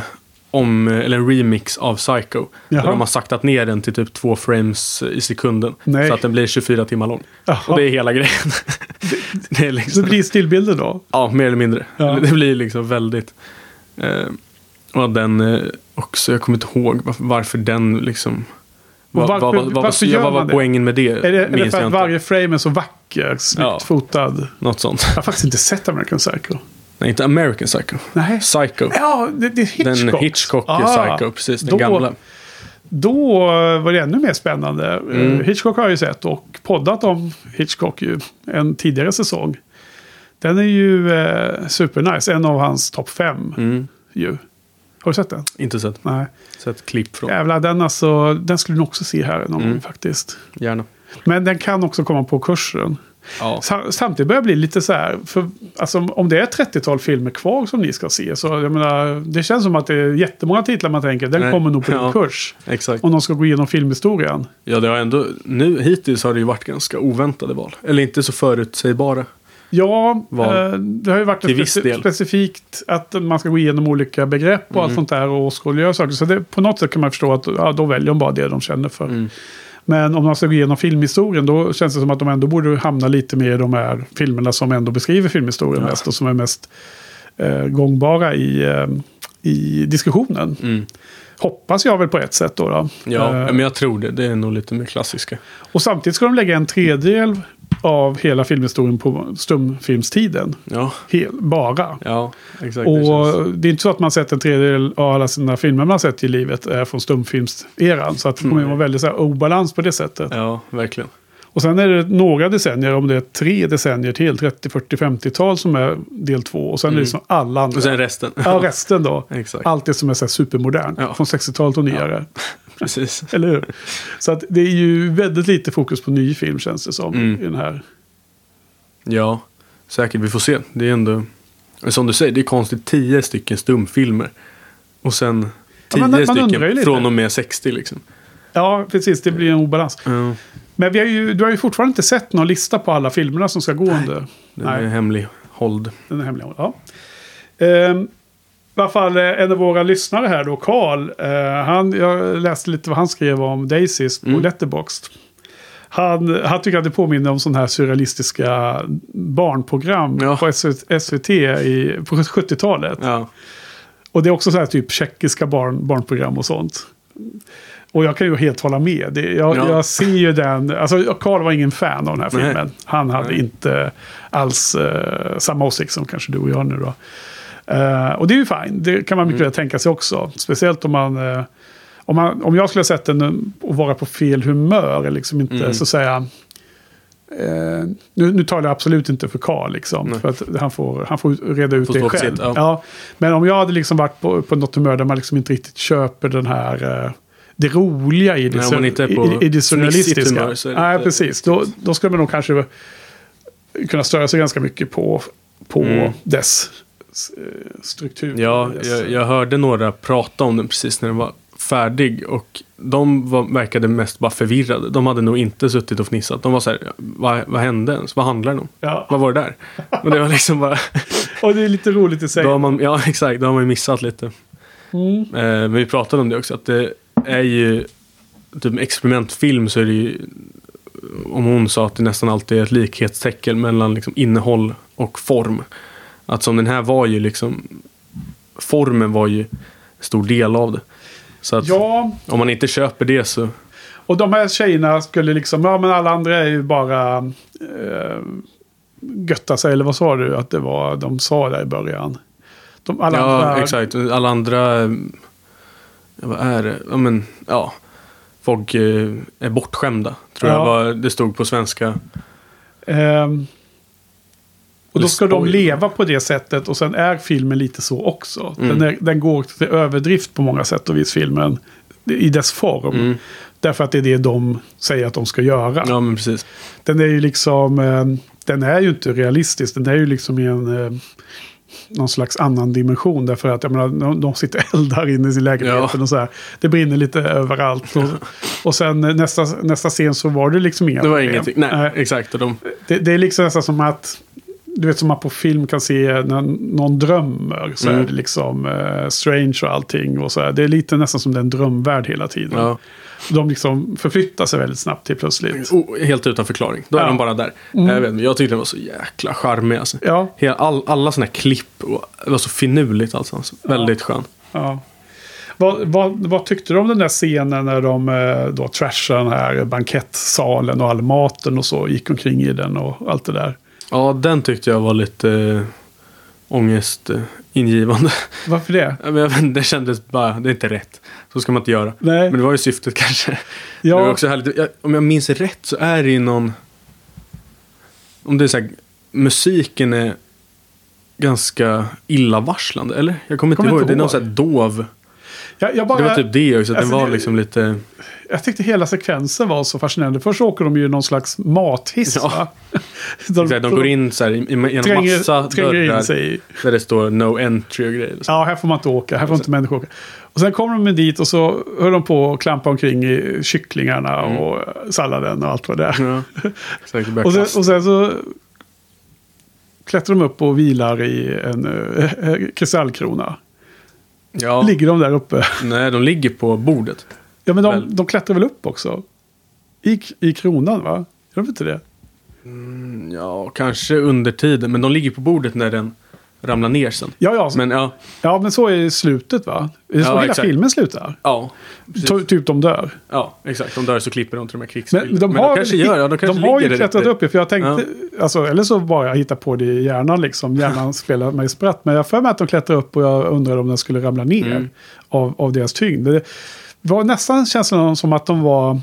om, eller en remix av Psycho. Jaha. Där de har saktat ner den till typ två frames i sekunden. Nej. Så att den blir 24 timmar lång. Jaha. Och det är hela grejen. (laughs) det är liksom, det blir stillbilder då? Ja, mer eller mindre. Ja. Det blir liksom väldigt... Eh, och den eh, också, jag kommer inte ihåg varför, varför den liksom... Vad, varför- vad, vad, varför ja, vad var poängen med det? Är det, är det för att varje frame är så vacker, snyggt Ja. fotad? Något sånt. Jag har faktiskt inte sett American Psycho. Nej, inte American Psycho. Nej. Psycho. Ja, det, det är Hitchcock. Den Hitchcock Ah, Psycho, precis. Den då- gamla. Då var det ännu mer spännande. Mm. Eh, Hitchcock har jag ju sett och poddat om Hitchcock ju en tidigare säsong. Den är ju eh, supernice. En av hans topp fem Mm. ju. Har du sett den? Inte sett, Nej. sett klipp från. Jävlar, den, alltså, den skulle du också se här någon Mm. gång faktiskt. Gärna. Men den kan också komma på kursen. Ja. Sa- Samtidigt börjar jag bli lite så här, för, alltså, om det är 30-tal filmer kvar som ni ska se, så jag menar, det känns som att det är jättemånga titlar man tänker, den Nej. kommer nog på Ja. kurs. Exakt. Om de ska gå igenom filmhistorien. Ja, det har ändå... Nu hittills har det ju varit ganska oväntade val. Eller inte så förutsägbara. Ja, Val. eh, det har ju varit Till speci- del. specifikt att man ska gå igenom olika begrepp och allt Mm. sånt där och åskådliggöra saker. Så det, på något sätt kan man förstå att ja, då väljer de bara det de känner för. Mm. Men om man ska gå igenom filmhistorien då känns det som att de ändå borde hamna lite mer i de här filmerna som ändå beskriver filmhistorien Ja. mest och som är mest eh, gångbara i, eh, i diskussionen. Mm. Hoppas jag väl på ett sätt då. då. Ja, Eh, men jag tror det. Det är nog lite mer klassiska. och samtidigt ska de lägga en tredjedel av hela filmhistorien på stumfilmstiden. Ja, Hel, bara. ja exakt. det känns- Och det är inte så att man sett en tredjedel av alla sina filmer man sett i livet är från stumfilmseran. Så att det kommer att vara väldigt så här, obalans på det sättet. Ja, verkligen. Och sen är det några decennier, om det är tre decennier till, 30, 40, 50-tal som är del två. Och sen är det Mm. som alla andra. Och sen resten. ja, resten då. (laughs) Allt det som är så supermodernt. Ja. Från 60-talet och nyare. (laughs) Precis. (laughs) Eller hur? Så att det är ju väldigt lite fokus på ny film känns det som. Mm. I den här. Ja, säkert. Vi får se. Det är ändå... Som du säger, det är konstigt. Tio stycken stumfilmer. Och sen Ja, tio man- man ju stycken från och med 60 liksom. Ja, precis. Det blir en obalans. Ja, Men vi har ju, du har ju fortfarande inte sett någon lista på alla filmerna som ska gå under. den är hemlig hålld. Den är hemlig. Ja. Ehm, I alla fall eh, en av våra lyssnare här då, Karl. Eh, han, jag läste lite vad han skrev om Daisies på Mm. Letterboxd. Han, han tycker att det påminner om sådana här surrealistiska barnprogram Ja. på SVT, SVT i, på 70-talet. Ja, Och det är också så här typ tjeckiska barn, barnprogram och sånt. Och jag kan ju helt hålla med. Det, jag, Ja. jag ser ju den. Alltså Karl var ingen fan av den här Nej. filmen. Han hade Nej. inte alls eh, samma åsikt som kanske du och jag nu då. Eh, och det är ju fine. Det kan man mycket Mm. väl tänka sig också. Speciellt om man... eh, om, man, om jag skulle ha sett den och vara på fel humör, eller liksom inte Mm. så att säga... Eh, nu, nu talar jag absolut inte för Karl, liksom, Nej. för att han får, han får reda ut Får det själv. sitt, ja. ja. Men om jag hade liksom varit på, på något humör där man liksom inte riktigt köper den här... det roliga i det, Nej, inte i, i det surrealistiska. humör det Nej, precis. Då, då skulle man nog kanske kunna störa sig ganska mycket på, på Mm. dess eh, struktur. ja dess, jag, jag hörde några prata om den precis när den var färdig. Och de var, verkade mest bara förvirrade. De hade nog inte suttit och fnissat. De var så här, vad, vad hände ens? Vad handlar den om? Ja. Vad var det där? Och det var liksom bara... (laughs) Och det är lite roligt i sig. Då man, ja, (laughs) exakt. Då har man ju missat lite. Mm. Eh, men vi pratade om det också. Att det är ju... Typ experimentfilm så är det ju... Om hon sa att det nästan alltid är ett likhetstecken mellan liksom innehåll och form. Att som den här var ju liksom... formen var ju en stor del av det. Så att Ja, om man inte köper det så... och de här tjejerna skulle liksom, ja men alla andra är ju bara eh, götta sig, eller vad sa du att det var de sa där i början? De, alla ja, andra, exakt. Alla andra... vad är det? Ja, men, ja. Folk eh, är bortskämda. Tror Ja. jag var, det stod på svenska. Ehm, och då ska de leva på det sättet och sen är filmen lite så också. Mm. Den, är, den går till överdrift på många sätt och vis filmen. I dess form. Mm. Därför att det är det de säger att de ska göra. Ja, men precis. Den är ju liksom, eh, den är ju inte realistisk. Den är ju liksom i en, eh, någon slags annan dimension. Därför att jag menar, de, de sitter eldar inne i sin lägenhet. Ja. Och så här. Det brinner lite överallt. Och, och sen nästa, nästa scen så var det liksom inga Det var problem. ingenting. Nej, Nej. exakt. Och de, Det, det är liksom nästan som att, du vet som man på film kan se när någon drömmer. Så Mm. är det liksom eh, strange och allting. Och så här. Det är lite nästan som den drömvärld hela tiden. ja, De liksom förflyttar sig väldigt snabbt till plötsligt. oh, helt utan förklaring. Då är Ja. de bara där. Mm. Jag, vet, jag tyckte det var så jäkla charmig. Alltså. Ja, Hela, all, alla sådana här klipp. Och, det var så finurligt alltså. alltså. Väldigt skön. ja. Vad, vad, vad tyckte du om den där scenen när de eh, då trashade den här bankettsalen och all maten och så gick omkring i den och allt det där? Ja, den tyckte jag var lite äh, ångestingivande. (laughs) Varför det? Ja, men jag inte, det kändes bara, det är inte rätt. Så ska man inte göra. Nej, Men det var ju syftet (laughs) kanske. Det var ja, också härligt. Jag, om jag minns rätt så är det ju någon... Om det är så här, musiken är ganska illavarslande, eller? Jag kommer inte Kommer ihåg. inte det är någon sån här dov. Jag, jag bara... Det var typ det också. att alltså den var liksom lite... Jag tyckte hela sekvensen var så fascinerande. Först åker de ju någon slags mathiss. Ja. De, (laughs) de går in så här, genom tränger, massa tränger dörrar in sig. där det står no entry och grejer. Så. Ja, här får man inte åka. Här får inte människor åka. Och sen kommer de dit och så höll de på att klampa omkring i kycklingarna Mm. och salladen och allt vad det är. Ja. (laughs) Och sen, och sen så klättrar de upp och vilar i en äh, kristallkrona. Ja, Ligger de där uppe? nej, de ligger på bordet. Ja, men de, Väl. de klättrar väl upp också? I, I kronan, va? Gör de inte det? Ja, kanske under tiden. Men de ligger på bordet när den ramlar ner sen. Ja, ja. Men ja, ja, men så är slutet, va? Det är så Ja, hela exakt. filmen slutar. ja. Ty- Typ de dör. Ja, exakt. De dör så klipper de till de här krigsbilderna. Men de har, kanske väl- gör, ja, de kanske de har ju klättrat upp, för jag tänkte, alltså, eller så bara jag hittar på det i hjärnan liksom. Hjärnan (laughs) spelar mig spratt. Men jag för mig att de klättrar upp och jag undrar om den skulle ramla ner Mm. av, av deras tyngd. Det var nästan känslan som att de var,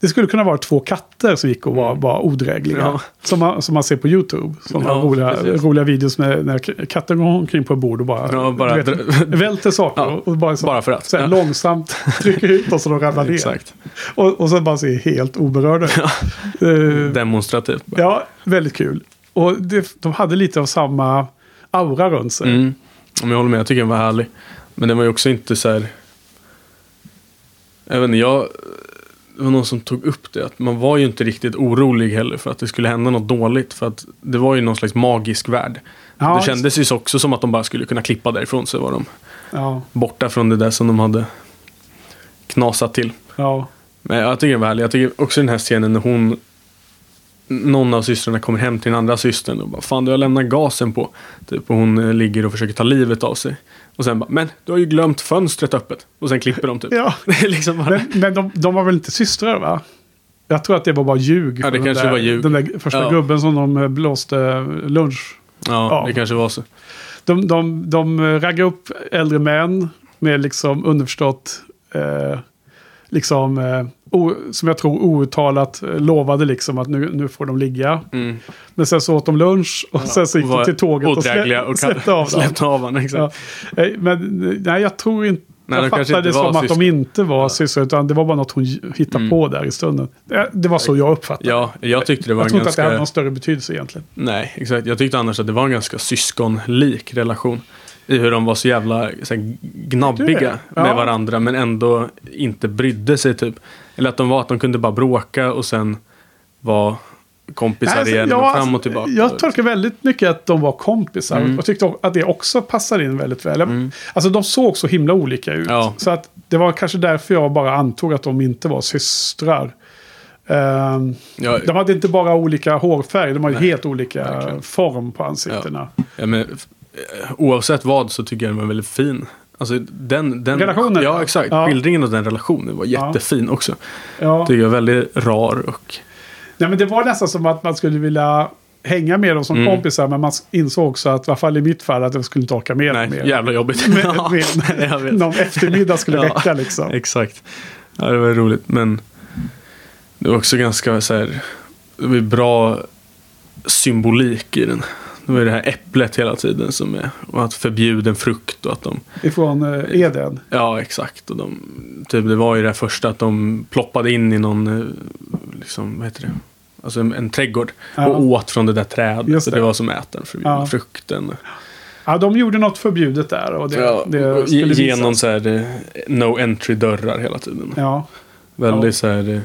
det skulle kunna vara två katter som gick och var, var odrägliga. Ja. Som, man, som man ser på YouTube. Som Ja, roliga, precis. roliga videos med när katten går omkring på ett bord och bara, Ja, bara vet, välter saker. Ja, och bara, så, bara för att. Så här, långsamt trycker ut och så de ramlar ner. Exakt. Och, och sen bara se helt oberörda ut. Eh, Demonstrativt. bara. Ja, väldigt kul. Och det, de hade lite av samma aura runt sig. Mm. Om jag håller med, jag tycker den var härlig. Men den var ju också inte så här... Jag vet inte, jag... Det var någon som tog upp det. Att man var ju inte riktigt orolig heller för att det skulle hända något dåligt. För att det var ju någon slags magisk värld. Ja, det kändes ju så också som att de bara skulle kunna klippa därifrån. Så var de Ja, borta från det där som de hade knasat till. ja. Men jag tycker den var härlig. Jag tycker också den här scenen när hon någon av systrarna kommer hem till den andra systern och bara Fan du har lämnat gasen på. Typ och hon eh, ligger och försöker ta livet av sig. Och sen bara Men du har ju glömt fönstret öppet. Och sen klipper de typ. ja. (laughs) Liksom bara... Men, men de, de var väl inte systrar va? Jag tror att det var bara ljug. Ja, det kanske där, var ljug. Den där första Ja. gubben som de eh, blåste lunch. ja, ja. det kanske var så. De, de, de raggar upp äldre män med liksom underförstått, eh, liksom, eh, o, som jag tror outtalat eh, lovade liksom att nu, nu får de ligga. Mm. Men sen så åt de lunch och sen så gick de till tåget och slä, och (laughs) släppte av dem. Släppte av honom. Ja. Eh, Men nej, jag tror inte... Nej, jag fattade det som att de syskon. inte var systrar, utan det var bara något hon hittade Mm. på där i stunden. Det, det var så jag uppfattade Ja, jag tyckte det var Jag en tror inte att det hade någon större betydelse egentligen. Nej, exakt. Jag tyckte annars att det var en ganska syskonlik relation. I hur de var så jävla så här, gnabbiga. Ja. med varandra men ändå inte brydde sig typ. Eller att de var att de kunde bara bråka och sen var kompisar alltså, igen ja, och fram och tillbaka. Jag tolkar väldigt mycket att de var kompisar. Mm. Jag tyckte att det också passade in väldigt väl. Mm. Alltså de såg så himla olika ut. Ja. Så att det var kanske därför jag bara antog att de inte var systrar. Ehm, Ja, de hade inte bara olika hårfärg, de hade Nej, helt olika verkligen. form på ansiktena. ja, men eh, oavsett vad så tycker jag den var väldigt fin. Alltså den, den Relationen? Ja, exakt. Ja. Skildringen av den relationen var Ja. jättefin också. Ja. Tycker jag är väldigt rar och... Nej, men det var nästan som att man skulle vilja hänga med dem som Mm. kompisar. Men man insåg också att, i alla fall i mitt fall, att jag skulle inte orka med Nej, mer. jävla jobbigt. (laughs) Med, Ja, med, (laughs) vet. någon eftermiddag skulle Ja. räcka liksom. Exakt. Ja, det var roligt. Men det var också ganska så här, det var bra symbolik i den. Det var ju det här äpplet hela tiden som är, och att förbjuden frukt och att de, Ifrån eh, Eden. ja exakt. Och de, typ, det var ju det första att de ploppade in i någon, eh, liksom, vad heter det? Alltså en, en trädgård Ja. och åt från det där trädet. Just Så det. det var som den förbjudna Ja. frukten. Ja, de gjorde något förbjudet där. Och det, ja, det skulle genom visas. så här, eh, no entry dörrar hela tiden. Ja, Väldigt Ja. så här,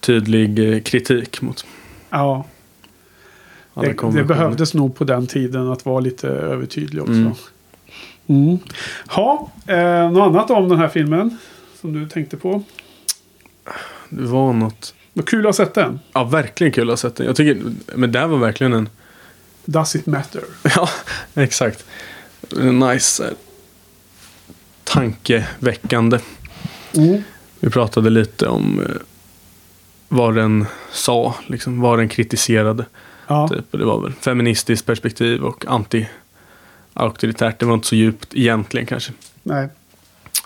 tydlig kritik mot ja. Det, det behövdes nog på den tiden att vara lite övertydlig också. Mm. Mm. Ha, eh, något annat om den här filmen som du tänkte på? Det var något. Vad kul att ha sett den. Ja, verkligen kul att ha sett den. Jag tycker, men det var verkligen en... Does it matter? (laughs) Ja, exakt. Nice, eh, tankeväckande. Mm. Vi pratade lite om eh, vad den sa, liksom, vad den kritiserade. Ja, Typ. Och det var väl feministiskt perspektiv och anti-auktoritärt. Det var inte så djupt egentligen kanske. nej.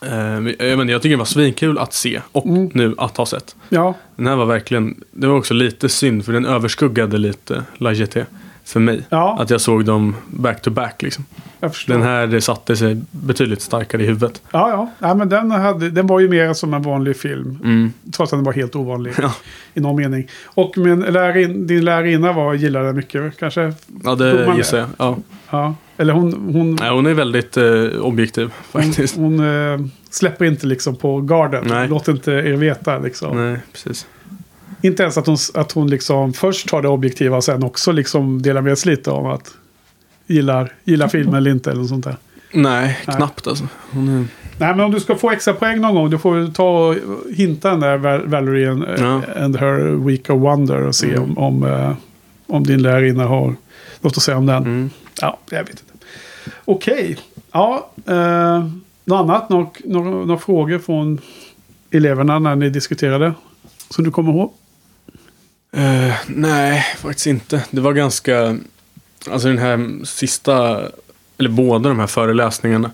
Eh, men jag, tycker det var svinkul att se och Mm. nu att ha sett. Ja, Den här var verkligen, det var också lite synd för den överskuggade lite La Jetée för mig. Ja. Att jag såg dem back to back liksom. Den här det satte sig betydligt starkare i huvudet. Ja, ja. ja men den, hade, den var ju mer som en vanlig film. Mm. Trots att den var helt ovanlig Ja. i någon mening. Och min lärarin, din lärarinna var, gillade den mycket kanske? ja, det gissar jag. Ja. Ja. Eller hon, hon, Nej, hon är väldigt eh, objektiv hon, faktiskt. hon eh, släpper inte liksom på garden. Nej. Låter inte er veta liksom. Nej, precis. Inte ens att hon, att hon liksom först tar det objektiva och sen också liksom delar med sig lite om att gillar, gillar filmen eller inte eller något sånt där. Nej, Nej. knappt alltså. Hon är... Nej, men om du ska få extra poäng någon gång, då får du ta och hinta den där Val- Valerie and, Ja. and her week of wonder och se Mm. om, om, eh, om din lärarinna har något att säga om den. Mm. Ja, jag vet inte. Okej. Ja, eh, något annat? Några, några, några frågor från eleverna när ni diskuterade? Som du kommer ihåg? Eh, nej, faktiskt inte. Det var ganska... Alltså den här sista, eller båda de här föreläsningarna.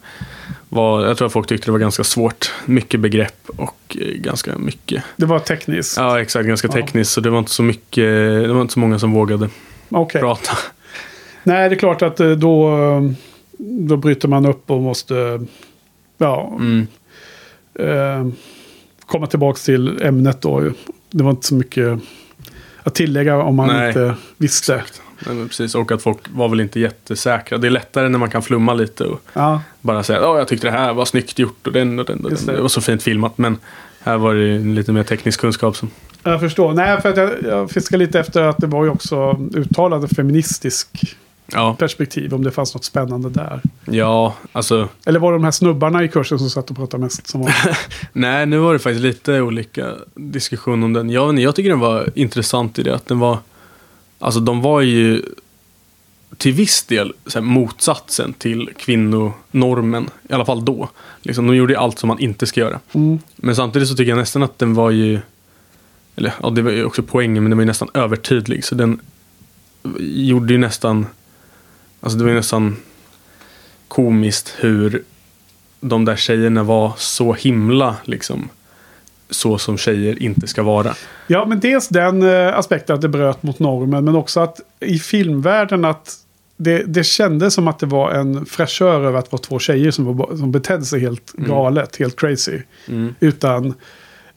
Var, jag tror att folk tyckte det var ganska svårt. Mycket begrepp och eh, ganska mycket. Det var tekniskt. Ja, exakt. Ganska Ja. tekniskt. Så det var inte så mycket, det var inte så många som vågade Okej. prata. Nej, det är klart att eh, då, då bryter man upp och måste ja, Mm. eh, komma tillbaka till ämnet då. Det var inte så mycket att tillägga om man Nej. inte visste. Nej, men precis. Och att folk var väl inte jättesäkra. Det är lättare när man kan flumma lite och Ja, bara säga att jag tyckte det här var snyggt gjort och den och den. Och den. det. Det. var så fint filmat. Men här var det lite mer teknisk kunskap. Som, jag förstår. Nej, för att jag, jag fiskar lite efter att det var ju också uttalad feministisk ja, perspektiv. Om det fanns något spännande där. ja, alltså. Eller var det de här snubbarna i kursen som satt och pratade mest? Som var... (laughs) Nej, nu var det faktiskt lite olika diskussion om den. Jag, jag tycker den var intressant i det att den var, alltså de var ju till viss del här, motsatsen till kvinnonormen, i alla fall då. Liksom, de gjorde ju allt som man inte ska göra. Mm. Men samtidigt så tycker jag nästan att den var ju, eller ja, det var ju också poängen, men den var ju nästan övertydlig. Så den gjorde ju nästan, alltså det var ju nästan komiskt hur de där tjejerna var så himla liksom så som tjejer inte ska vara. Ja, men dels den eh, aspekten att det bröt mot normen. Men också att i filmvärlden att det, det kändes som att det var en fräschör över att vara två tjejer som, var, som betedde sig helt galet, helt crazy. Mm. Utan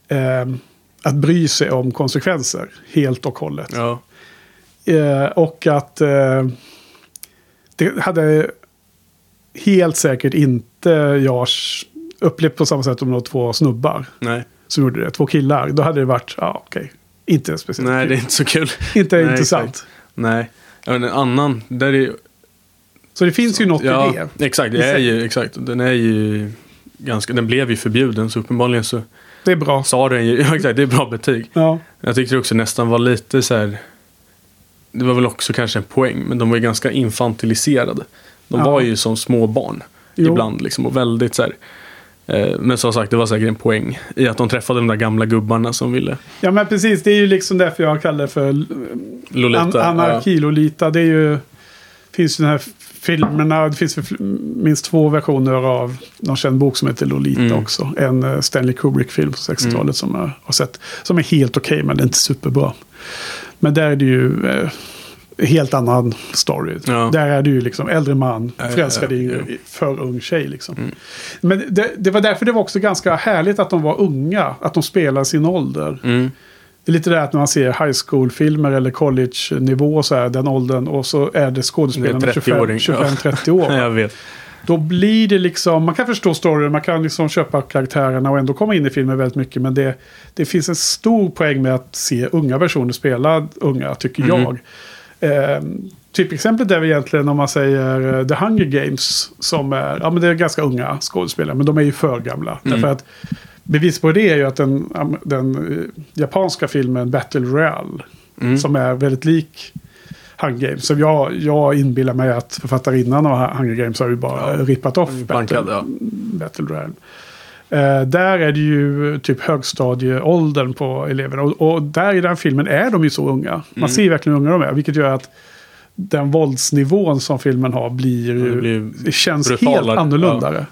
ehm, att bry sig om konsekvenser helt och hållet. Ja. Eh, och att eh, det hade helt säkert inte jag upplevt på samma sätt om det var två snubbar Nej. som gjorde det. Två killar. Då hade det varit, ja okej, inte speciellt Nej, kul. det är inte så kul. (laughs) Inte Nej, intressant. exakt. Nej. Men en annan, där är Så det finns ju något ja, i det. Exakt, det är ju, exakt. Den är ju ganska, den blev ju förbjuden så uppenbarligen så Det är bra. sa den ju, (laughs) ja exakt, det är bra betyg. Ja, Jag tyckte det också nästan var lite så här det var väl också kanske en poäng, men de var ju ganska infantiliserade. De Ja. var ju som små barn Jo. ibland liksom, och väldigt så här. Eh, men som sagt, det var säkert en poäng i att de träffade de där gamla gubbarna som ville Ja men precis, det är ju liksom därför jag kallar det för Lolita. an anarki-Lolita. Det är ju, finns ju den här filmerna, det finns minst två versioner av någon känd bok som heter Lolita Mm. också. En eh, Stanley Kubrick-film på 60-talet som jag har sett. Som är helt okej men det är inte superbra. Men där är det ju eh, helt annan story. Ja. Där är det ju liksom äldre man, förälskad i ja. för ung tjej liksom. Mm. Men det, det var därför det var också ganska härligt att de var unga. Att de spelar sin ålder. Mm. Det är lite det att när man ser high school-filmer eller college-nivå så är den åldern och så är det skådespelarna Det är 30-åring. 25-30 år. (laughs) Jag vet. Då blir det liksom, man kan förstå storyn, man kan liksom köpa karaktärerna och ändå komma in i filmen väldigt mycket. Men det, det finns en stor poäng med att se unga personer spela unga, tycker Mhm. jag. Eh, typexemplet är väl egentligen om man säger eh, The Hunger Games. Som är, ja men det är ganska unga skådespelare, men de är ju för gamla. Mm. Därför att bevis på det är ju att den, den eh, japanska filmen Battle Royale, Mm. som är väldigt lik Hunger Games. Så jag, jag inbillar mig att författarinnan av Hunger Games har ju bara Ja. rippat off Bankad, Battle, ja. Battle Royale. Eh, där är det ju typ högstadieåldern på eleverna. Och, och där i den filmen är de ju så unga. Man Mm. ser verkligen hur unga de är. Vilket gör att den våldsnivån som filmen har blir Ja, ju... det blir känns helt brutalare. annorlunda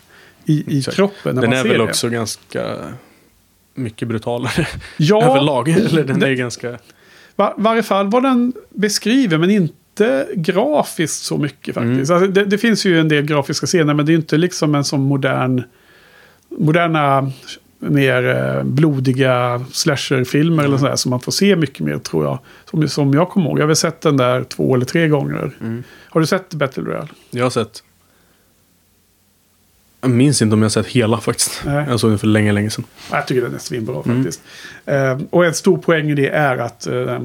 i, i kroppen när Den man är ser väl det. också ganska mycket brutalare (laughs) Ja, överlag. Eller den det- är ganska... Va, varje fall vad den beskriver, men inte grafiskt så mycket faktiskt. Mm. Alltså, det, det finns ju en del grafiska scener, men det är inte liksom en sån modern... Moderna, mer eh, blodiga slasherfilmer eller sådär som man får se mycket mer tror jag. Som, som jag kommer ihåg. Jag har väl sett den där två eller tre gånger. Mm. Har du sett Battle Royale? Jag har sett... Jag minns inte om jag sett hela faktiskt. Nej. Jag såg den för länge, länge sedan. Jag tycker den är svinbra Mm. faktiskt. Eh, och en stor poäng i det är att eh,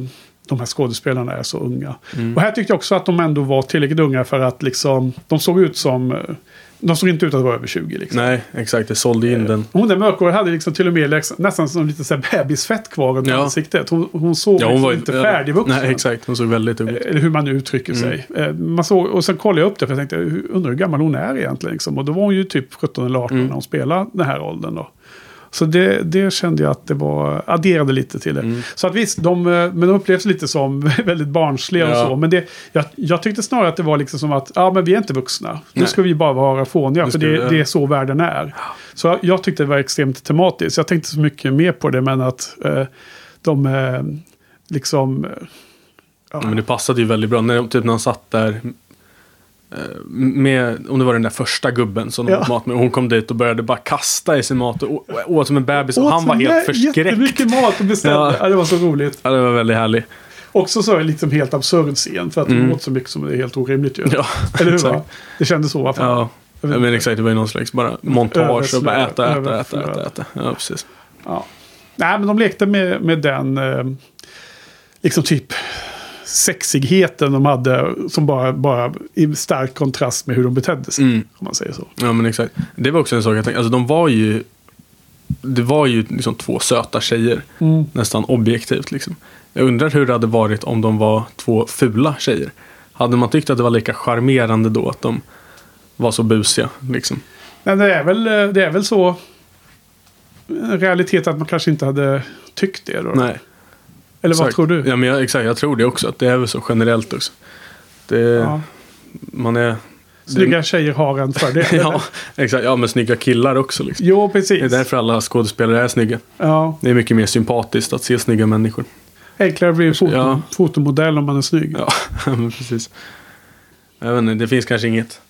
de här skådespelarna är så unga. Mm. Och här tyckte jag också att de ändå var tillräckligt unga för att liksom, de såg ut som, eh, de såg inte ut att vara över 20 liksom. Nej, exakt. Det sålde in den. Hon där mörkhåriga hade liksom till och med nästan som lite så här bebisfett kvar runt Ja. ansiktet. Hon, hon såg Ja, hon liksom var inte färdigvuxen. Nej, exakt. Hon såg väldigt ung ut. Eller hur man nu uttrycker Mm. sig. Eh, Man såg, och sen kollade jag upp det för jag tänkte, hur- undrar hur gammal hon är egentligen. Liksom. Och då var hon ju typ 17 eller 18 Mm. när hon spelade den här åldern. Då. Så det, det kände jag att det var, adderade lite till det. Mm. Så att visst, de, eh, men de upplevs lite som (laughs) väldigt barnsliga och Ja. så. Men det, jag, jag tyckte snarare att det var liksom som att, ja men vi är inte vuxna. Nu Nej. ska vi bara vara fåniga, Nu för det, det är så världen är. Så jag, jag tyckte det var extremt tematiskt. Jag tänkte så mycket mer på det, men att eh, de eh, liksom... eh, ja. Men det passade ju väldigt bra. När, typ när han satt där. Eh, Med, om det var den där första gubben som de Ja. åt mat med. Hon kom dit och började bara kasta i sig mat och åt som en bebis. Och han var helt förskräckt. Jättemycket mat och beställde. Ja. Ja. det var så roligt. Ja, det var väldigt härligt. Också så är det liksom helt absurd scen. För att de Mm. åt så mycket som det är helt orimligt ju. Ja, Eller hur? Va? Det kändes så i alla fall. Ja. Ja, men exakt, det var ju någon slags bara montage och bara äta, äta, äta, äta, äta. Ja, precis. Ja. Nej, men de lekte med, med den eh, liksom typ sexigheten de hade som bara, bara i stark kontrast med hur de betedde sig. Mm. Om man säger så. Ja, men exakt. Det var också en sak jag tänkte. Alltså de var ju... Det var ju liksom två söta tjejer. Mm. Nästan objektivt liksom. Jag undrar hur det hade varit om de var två fula tjejer. Hade man tyckt att det var lika charmerande då att de var så busiga liksom? Men det är väl, det är väl så realitet att man kanske inte hade tyckt det. Då. Nej. Eller vad exakt. tror du? Ja, men jag, exakt, jag tror det också. Att det är väl så generellt också. Det, Ja. Man är... Snygga tjejer har en fördel. (laughs) Ja, exakt. Ja, men snygga killar också liksom. Jo, Det är precis. därför alla skådespelare är snygga. Ja. Det är mycket mer sympatiskt att se snygga människor. Enklare att bli en foto, Ja. fotomodell om man är snygg. Ja, (laughs) men precis. Jag vet inte, det finns kanske inget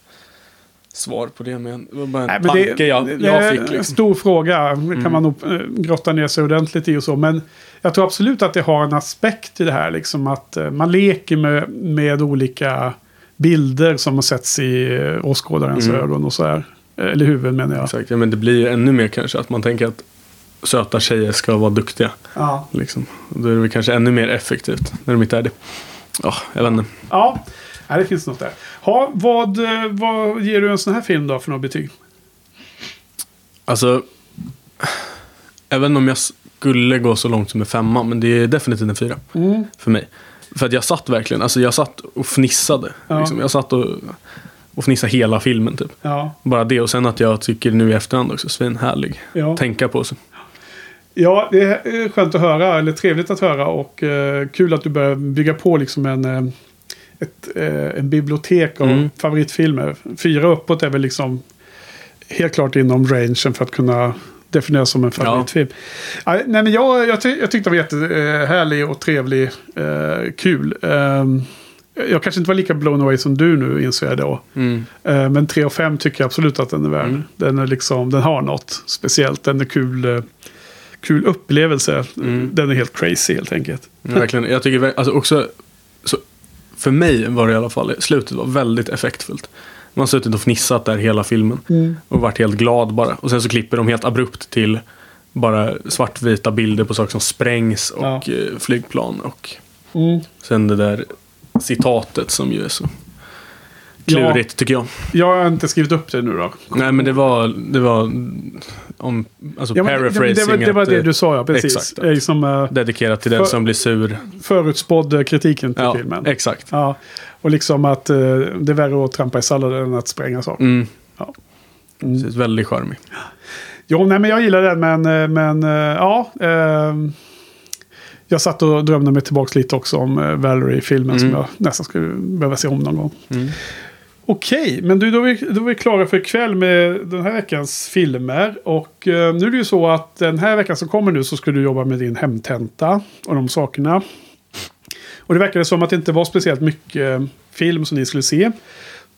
svar på det, men det var bara en Nej, tanke det, jag, det jag är fick. en Liksom. stor fråga. Det kan Mm. man nog eh, grotta ner sig ordentligt i och så. Men jag tror absolut att det har en aspekt i det här. Liksom att eh, man leker med, med olika bilder som har setts i eh, åskådarens Mm. ögon och så här. Eller huvud menar jag. Exakt, ja, men det blir ännu mer kanske att man tänker att söta tjejer ska vara duktiga. Ja. Liksom. Då är det väl kanske ännu mer effektivt när de inte är det. Ja, jag vet inte. ja. Nej, det finns något där. Ha, vad, eh, vad ger du en sån här film då för något betyg? Alltså, även om jag skulle gå så långt som en femma, men det är definitivt en fyra Mm. för mig. För att jag satt verkligen, alltså jag satt och fnissade. Ja. Liksom. Jag satt och, och fnissade hela filmen typ. Ja, Bara det och sen att jag tycker nu i efterhand också, svinhärlig. ja. Tänka på sig. ja, det är skönt att höra, eller trevligt att höra och eh, kul att du börjar bygga på liksom en, eh, ett, eh, en bibliotek av Mm. favoritfilmer. Fyra uppåt är väl liksom helt klart inom rangen för att kunna definieras som en favoritfilm. Ja. nej, men jag, jag, ty jag tyckte det var jättehärlig och trevlig, eh, kul. Ehm, jag kanske inte var lika blown away som du nu inser jag då. Mm. Eh, Men 3 och 5 tycker jag absolut att den är värd. Mm. Den, är liksom, den har något speciellt. Den är kul, eh, kul upplevelse. Mm. Den är helt crazy helt enkelt. Ja, Verkligen. Jag tycker alltså också, så, för mig var det i alla fall, slutet var väldigt effektfullt. Man har suttit och fnissat där hela filmen. Och varit helt glad bara. Och sen så klipper de helt abrupt till bara svartvita bilder på saker som sprängs och Ja. eh, flygplan. Och Mm. sen det där citatet som ju är så Ja. klurigt tycker jag. Jag har inte skrivit upp det nu då. Nej men det var, det var om, alltså Ja, men det, paraphrasing. det, var, det var att, det eh, du sa, ja. Precis. exakt. Liksom, uh, Dedikerat till den För- som blir sur. förutspådd eh, kritiken till Ja, filmen. exakt. Ja, och liksom att eh, det är värre att trampa i salladen än att spränga saker. Mm. Ja. Precis, väldigt charmig. Jo, nej, men jag gillar den, men, eh, men eh, ja. ehm, jag satt och drömde mig tillbaka lite också om eh, Valerie-filmen som Mm. jag nästan skulle behöva se om någon gång. Mm. Okej, men du, då är, vi, då är vi klara för ikväll med den här veckans filmer. Och eh, nu är det ju så att den här veckan som kommer nu så ska du jobba med din hemtenta och de sakerna. Och det verkade som att det inte var speciellt mycket film som ni skulle se.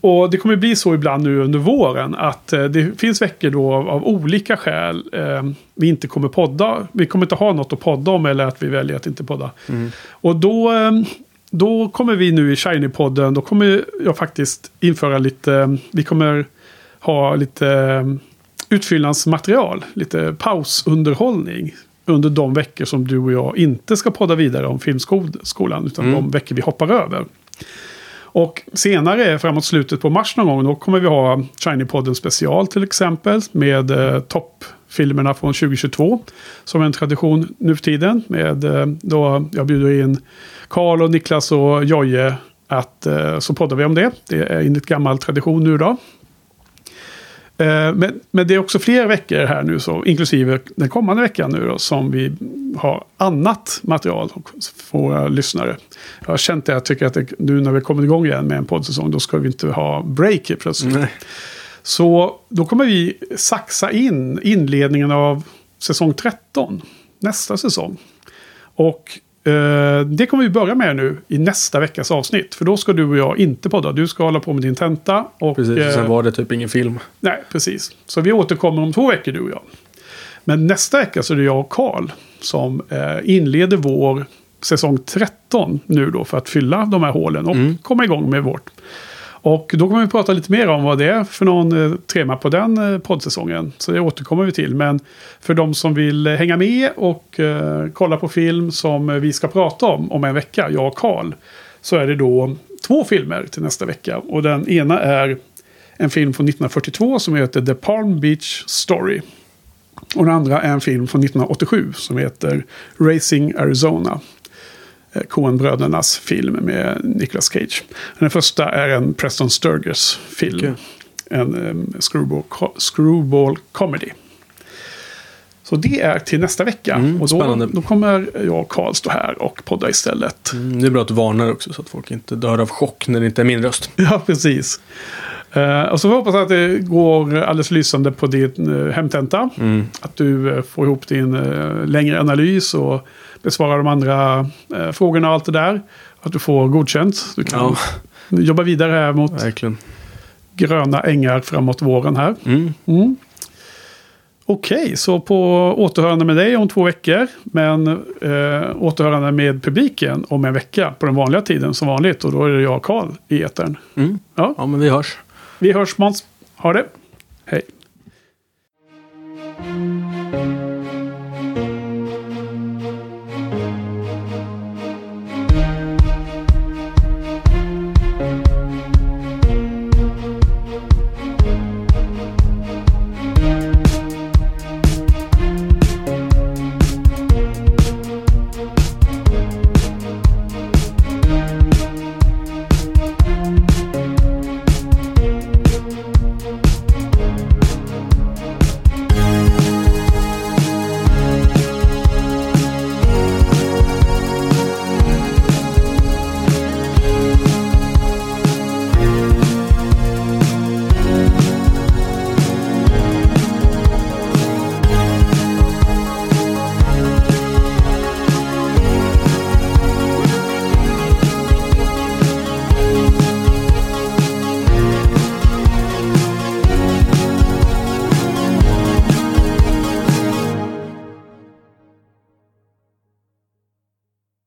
Och det kommer bli så ibland nu under våren att eh, det finns veckor då av, olika skäl eh, vi inte kommer podda. Vi kommer inte ha något att podda om eller att vi väljer att inte podda. Och då, eh, då kommer vi nu i Shiny-podden, då kommer jag faktiskt införa lite, vi kommer ha lite eh, utfyllnadsmaterial, lite pausunderhållning under de veckor som du och jag inte ska podda vidare om filmskolan, utan Mm. de veckor vi hoppar över. Och senare, framåt slutet på mars någon gång, då kommer vi ha Shiny-podden special till exempel. Med eh, filmerna från 2022. Som en tradition nu för tiden. Med, eh, då jag bjuder in Karl och Niklas och Joje. Att, eh, så poddar vi om det. Det är enligt gammal tradition nu då. Eh, men, men det är också fler veckor här nu, så, inklusive den kommande veckan nu då, som vi har annat material för våra lyssnare. Jag har känt det, jag tycker att det, nu när vi kommer igång igen med en poddsäsong, då ska vi inte ha break plötsligt. Nej. Så då kommer vi saxa in inledningen av säsong 13, nästa säsong. Och eh, det kommer vi börja med nu i nästa veckas avsnitt. För då ska du och jag inte podda. Du ska hålla på med din tenta. Och, Precis, och eh, sen var det typ ingen film. Nej, precis. Så vi återkommer om två veckor du och jag. Men nästa vecka så är det jag och Karl som eh, inleder vår säsong 13 nu då för att fylla de här hålen och Mm. komma igång med vårt. Och då kommer vi prata lite mer om vad det är för någon eh, tema på den eh, poddsäsongen. Så det återkommer vi till. Men för de som vill eh, hänga med och kolla på film som vi ska prata om om en vecka, jag och Karl. Så är det då två filmer till nästa vecka. Och den ena är en film från 1942 som heter The Palm Beach Story. Och den andra är en film från 1987 som heter Racing Arizona. Eh, Coen-brödernas film med Nicolas Cage. Den första är en Preston Sturges film. Okej. En um, screwball, co- screwball comedy. Så det är till nästa vecka. Mm, och då, spännande. då kommer jag och Karl stå här och podda istället. Mm, det är bra att du varnar också så att folk inte dör av chock när det inte är min röst. (laughs) Ja, precis. Eh, och så får vi hoppas att det går alldeles lysande på din uh, hemtenta. Mm. Att du eh, får ihop din längre analys och besvarar de andra eh, frågorna och allt det där. Att du får godkänt. Du kan Ja, jobba vidare här mot verkligen. gröna ängar framåt våren här. Mm. Mm. Okej, så på återhörande med dig om två veckor. Men eh, återhörande med publiken om en vecka på den vanliga tiden som vanligt. Och då är det jag och Karl i etern. Mm. Ja, Ja, men vi hörs. vi hörs Måns. Ha det. Hej.